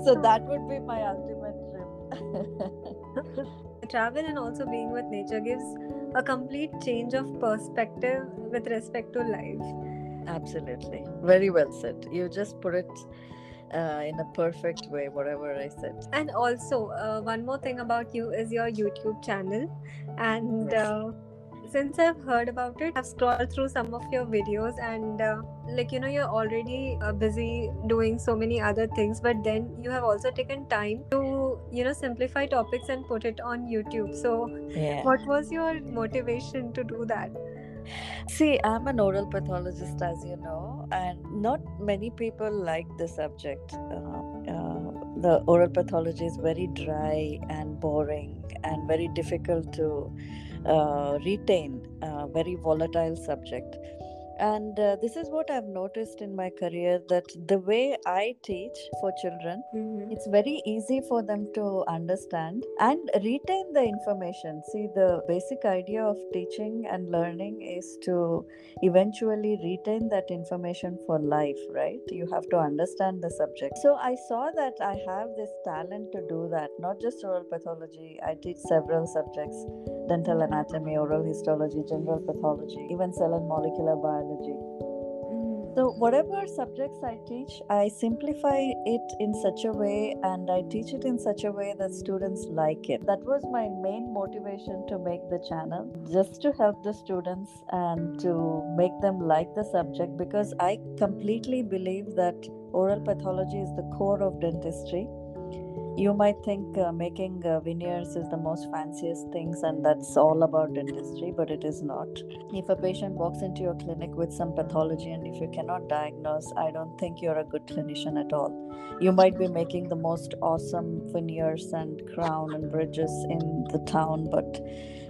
so that would be my ultimate trip. travel and also being with nature gives a complete change of perspective with respect to life. Absolutely. Very well said. You just put it uh, in a perfect way, whatever I said. And also, uh, one more thing about you is your YouTube channel. And uh, since I've heard about it, I've scrolled through some of your videos, and uh, like you know, you're already uh, busy doing so many other things, but then you have also taken time to you know simplify topics and put it on YouTube. So, Yeah. what was your motivation to do that? See, I'm an oral pathologist, as you know, and not many people like the subject. Uh, uh, the oral pathology is very dry and boring and very difficult to uh, retain, uh, very volatile subject. And uh, this is what I've noticed in my career that the way I teach for children Mhm. it's very easy for them to understand and retain the information. See the basic idea of teaching and learning is to eventually retain that information for life right? You have to understand the subject. So i saw that i have this talent to do that not just oral pathology. I teach several subjects dental anatomy oral histology general pathology even cell and molecular biology Mhm. so, whatever subjects I teach, I simplify it in such a way and I teach it in such a way that students like it. That was my main motivation to make the channel, just to help the students and to make them like the subject because I completely believe that oral pathology is the core of dentistry. You might think uh, making uh, veneers is the most fanciest things and that's all about dentistry, but it is not. If a patient walks into your clinic with some pathology and if you cannot diagnose i don't think you're a good clinician at all. You might be making the most awesome veneers and crown and bridges in the town but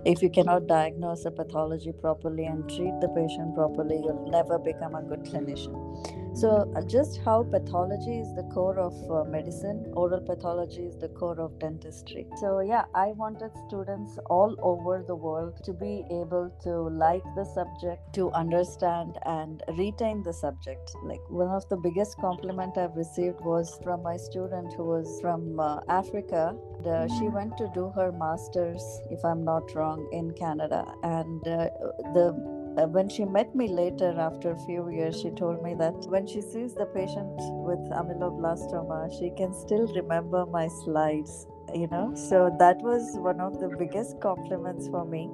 if you cannot diagnose a pathology properly and treat the patient properly you'll never become a good clinician so uh, just how pathology is the core of uh, medicine oral pathology is the core of dentistry. So yeah i wanted students all over the world to be able to like the subject to understand and retain the subject. Like one of the biggest compliment i've received was from my student who was from uh, africa. Uh, she went to do her masters if i'm not wrong in canada. And uh, the uh, when she met me later after a few years she told me that when she sees the patient with ameloblastoma she can still remember my slides you know? So that was one of the biggest compliments for me.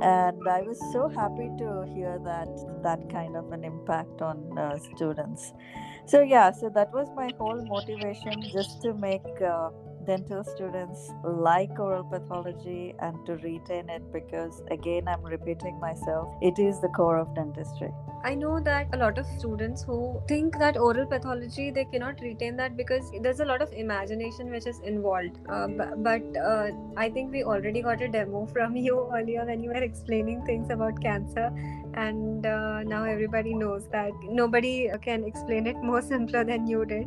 And i was so happy to hear that that kind of an impact on uh, students. So yeah so that was my whole motivation just to make uh, dental students like oral pathology and to retain it because again i'm repeating myself it is the core of dentistry I know that a lot of students who think that oral pathology they cannot retain that because there's a lot of imagination which is involved. Uh, bu- but uh, I think we already got a demo <laughs> from you earlier when you were explaining things about cancer, and uh, now everybody knows that nobody can explain it more <laughs> simpler than you did.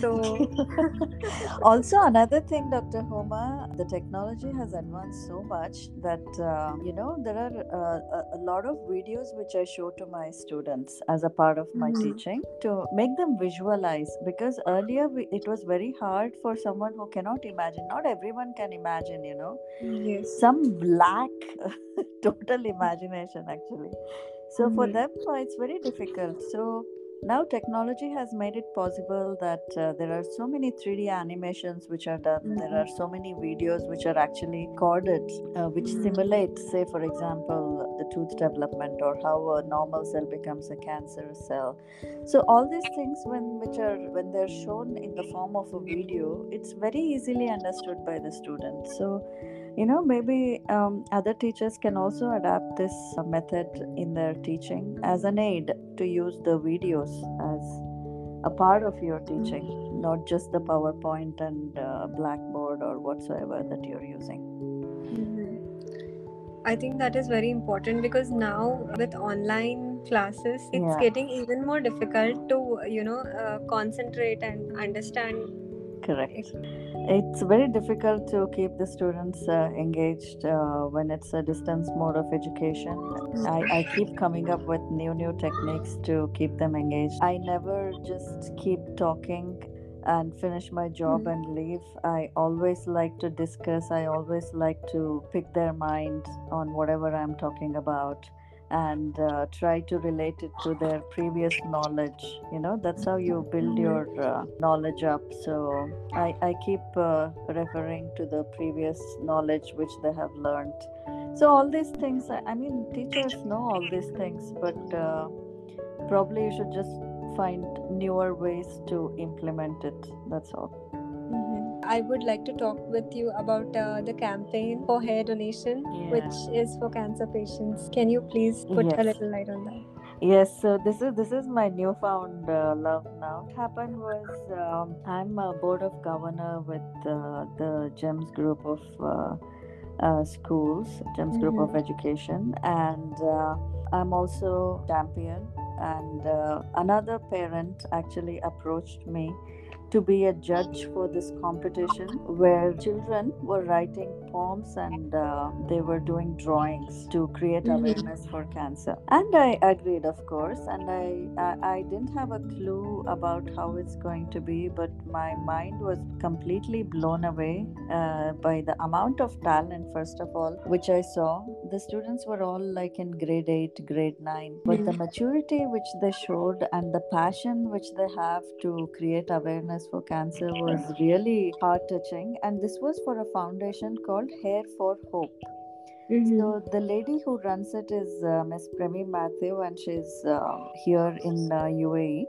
So- <laughs> also another thing dr homa the technology has advanced so much that uh, you know there are uh, a, lot of videos which i show to my students as a part of my Mhm. teaching to make them visualize because earlier we, it was very hard for someone who cannot imagine not everyone can imagine you know Yes. some lack <laughs> total imagination actually so for Mhm. them uh, it's very difficult so now technology has made it possible that uh, there are so many 3d animations which are done mm-hmm. there are so many videos which are actually recorded uh, which mm-hmm. simulate say for example the tooth development or how a normal cell becomes a cancerous cell so all these things when which are when they're shown in the form of a video it's very easily understood by the student so you know maybe um, other teachers can also adapt this method in their teaching as an aid to use the videos as a part of your teaching not just the powerpoint and uh, blackboard or whatsoever that you're using mm-hmm. i think that is very important because now with online classes it's yeah. getting even more difficult to you know uh, concentrate and understand correct it's very difficult to keep the students uh, engaged uh, when it's a distance mode of education. I, I keep coming up with new new techniques to keep them engaged. I never just keep talking and finish my job mm-hmm. and leave. I always like to discuss. I always like to pick their mind on whatever i'm talking about and uh, try to relate it to their previous knowledge you know? That's how you build mm-hmm. your uh, knowledge up. So i, I keep uh, referring to the previous knowledge which they have learned. So all these things i mean teachers know all these things but uh, probably you should just find newer ways to implement it. That's all I would like to talk with you about uh, the campaign for hair donation, yeah. which is for cancer patients. Can you please put yes. a little light on that? Yes, so this is this is my newfound uh, love now. What happened was um, I'm a board of governor with uh, the GEMS group of uh, uh schools, GEMS mm-hmm. group of mm-hmm. education, and uh, I'm also champion. And uh, another parent actually approached me to be a judge for this competition where children were writing poems and uh, they were doing drawings to create mm-hmm. awareness for cancer. And I agreed, of course, and I, I, I didn't have a clue about how it's going to be, but my mind was completely blown away uh, by the amount of talent, first of all, which I saw. The students were all like in grade 8, grade 9, but mm-hmm. the maturity which they showed and the passion which they have to create awareness awareness for cancer was really heart touching. And this was for a foundation called Hair for Hope. Mm-hmm. So the lady who runs it is uh, Miss Premi Mathew, and she's uh, here in uh, UAE.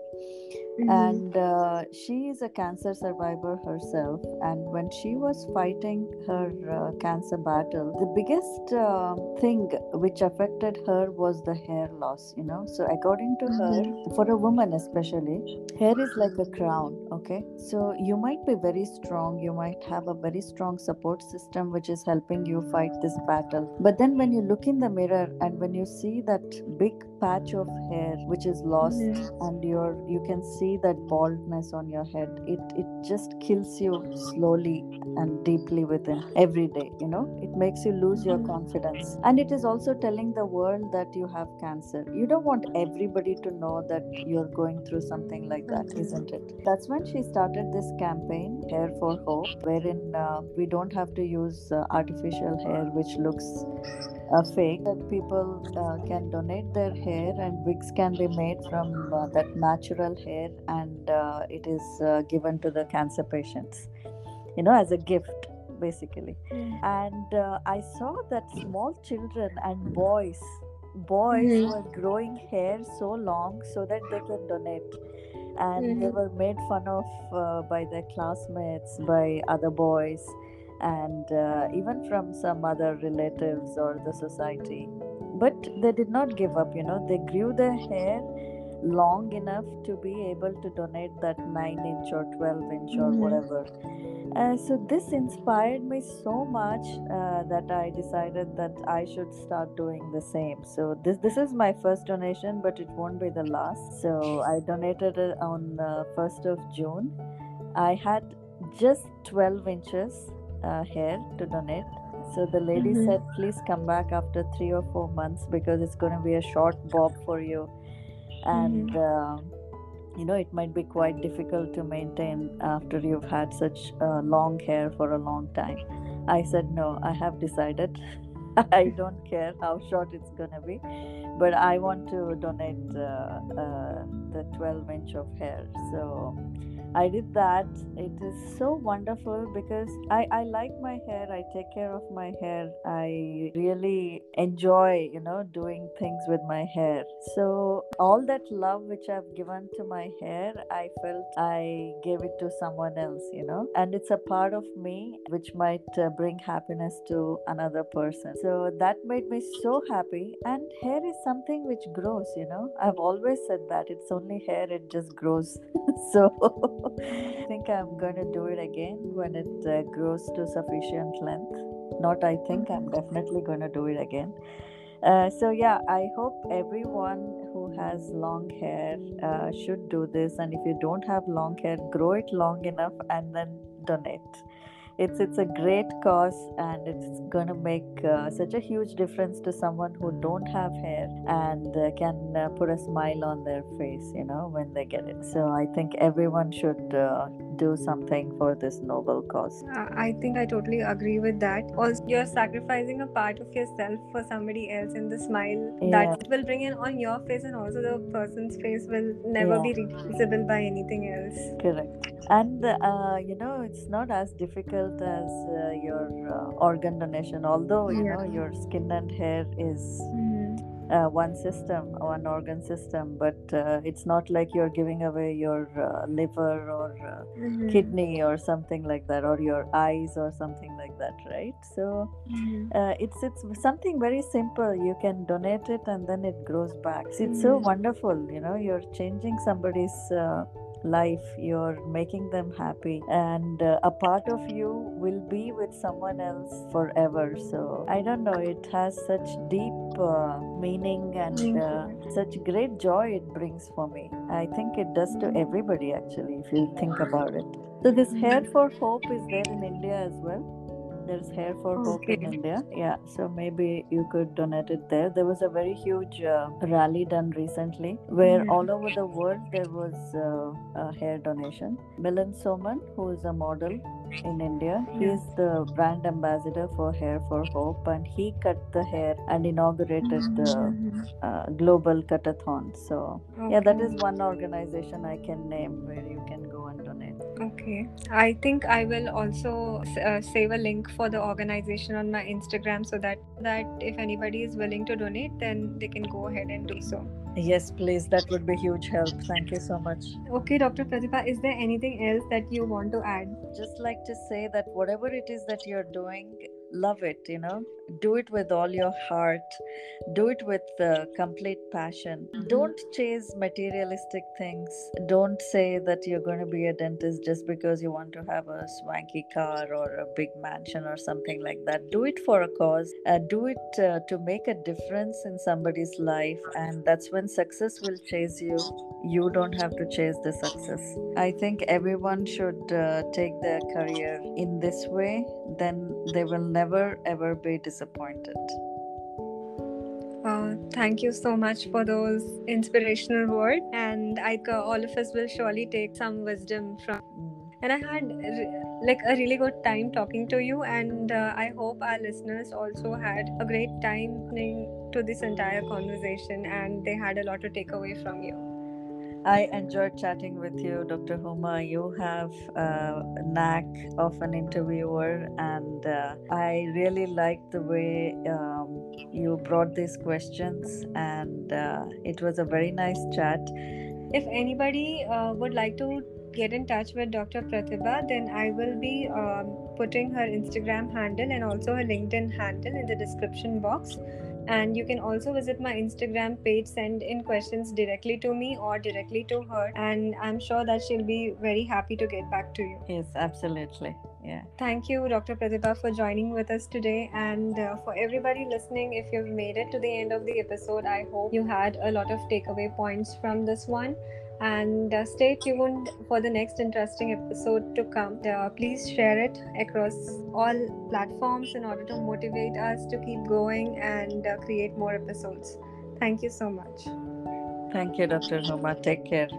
Mm-hmm. And uh, she is a cancer survivor herself. And when she was fighting her uh, cancer battle, the biggest uh, thing which affected her was the hair loss, you know. So, according to mm-hmm. her, for a woman especially, hair is like a crown, okay? So, you might be very strong, you might have a very strong support system which is helping you fight this battle. But then, when you look in the mirror and when you see that big patch of hair which is lost, mm-hmm. and you're, you can see see that baldness on your head it it just kills you slowly and deeply within every day you know? It makes you lose your confidence. And it is also telling the world that you have cancer. You don't want everybody to know that you're going through something like that isn't it? That's when she started this campaign hair for hope wherein uh, we don't have to use uh, artificial hair which looks uh, fake that people uh, can donate their hair and wigs can be made from uh, that natural hair and uh, it is uh, given to the cancer patients you know as a gift basically mm. and uh, i saw that small children and boys boys mm. were growing hair so long so that they can donate and mm-hmm. they were made fun of by their classmates by other boys and uh, even from some other relatives or the society. But they did not give up, you know, they grew their hair long enough to be able to donate that 9 inch or 12 inch or mm-hmm. whatever. Uh, so this inspired me so much uh, that I decided that I should start doing the same. So this this is my first donation, but it won't be the last. So I donated it on uh, first of June. I had just 12 inches uh, hair to donate. So the lady mm-hmm. said, please come back after three or four months because it's going to be a short bob for you. And, mm-hmm. uh, you know, it might be quite difficult to maintain after you've had such uh, long hair for a long time. I said, no, I have decided. <laughs> I don't care how short it's gonna be, but I want to donate uh, uh, the 12 inch of hair. So I did that. It is so wonderful because I, I like my hair. I take care of my hair. I really enjoy, you know, doing things with my hair. So all that love which I've given to my hair, I felt I gave it to someone else, you know, and it's a part of me which might uh, bring happiness to another person. So that made me so happy. And hair is something which grows, you know. I've always said that it's only hair, it just grows. <laughs> so <laughs> I <laughs> think I'm to do it again when it uh, grows to sufficient length. Not I think, I'm definitely to do it again. Uh, so, yeah, I hope everyone who has long hair uh, should do this. And if you don't have long hair, grow it long enough and then donate it's it's a great cause and it's going to make uh, such a huge difference to someone who don't have hair and uh, can uh, put a smile on their face you know when they get it so i think everyone should uh, do something for this noble cause I think I totally agree with that. Also, you're sacrificing a part of yourself for somebody else, and the smile Yeah. that will bring in on your face, and also the person's face will never Yeah. be replaceable by anything else. correct and uh, you know it's not as difficult as uh, your uh, organ donation although you Yeah. know your skin and hair is Mhm. uh, one system, one organ system, but uh, it's not like you're giving away your uh, liver or uh, Mhm. kidney or something like that, or your eyes or something like that, right? So Mhm. uh, it's it's something very simple. You can donate it and then it grows back. It's so Mhm. wonderful, you know. You're changing somebody's. Life you're making them happy and uh, a part of you will be with someone else forever. So i don't know it has such deep uh, meaning and uh, such great joy it brings for me. I think it does to everybody actually if you think about it. So this hair for hope is there in india as well there's hair for hope in india. Yeah so maybe you could donate it there. There was a very huge uh, rally done recently where Mhm. all over the world there was uh, a hair donation. Milind Soman who is a model in india he is the brand ambassador for hair for hope and he cut the hair and inaugurated the Mhm. uh, global cutathon so yeah that is one organization i can name where you can go and donate Okay. I think I will also uh, save a link for the organization on my Instagram so that that if anybody is willing to donate, then they can go ahead and do so. yes please that would be huge help thank you so much Okay, Dr. Pratibha, is there anything else that you want to add? just like to say that whatever it is that you're doing love it you know do it with all your heart do it with uh, complete passion Mhm. don't chase materialistic things don't say that you're going to be a dentist just because you want to have a swanky car or a big mansion or something like that do it for a cause uh, do it uh, to make a difference in somebody's life and that's when success will chase you you don't have to chase the success. I think everyone should uh, take their career in this way, then they will never ever be disappointed. Uh, thank you so much for those inspirational words, and I all of us will surely take some wisdom from. And I had like a really good time talking to you, and uh, I hope our listeners also had a great time listening to this entire conversation, and they had a lot to take away from you. I enjoyed chatting with you, Dr. Huma. You have uh, a knack of an interviewer, and uh, I really liked the way um, you brought these questions, and uh, it was a very nice chat. If anybody uh, would like to get in touch with Dr. Pratibha, then I will be um, putting her Instagram handle and also her LinkedIn handle in the description box. And you can also visit my Instagram page, send in questions directly to me or directly to her, and I'm sure that she'll be very happy to get back to you. Yes, absolutely. Yeah. Thank you, Dr. Pratibha, for joining with us today. And uh, for everybody listening, if you've made it to the end of the episode, I hope you had a lot of takeaway points from this one. And uh, stay tuned for the next interesting episode to come. Uh, please share it across all platforms in order to motivate us to keep going and uh, create more episodes. Thank you so much. Thank you, Dr. Huma. Take care.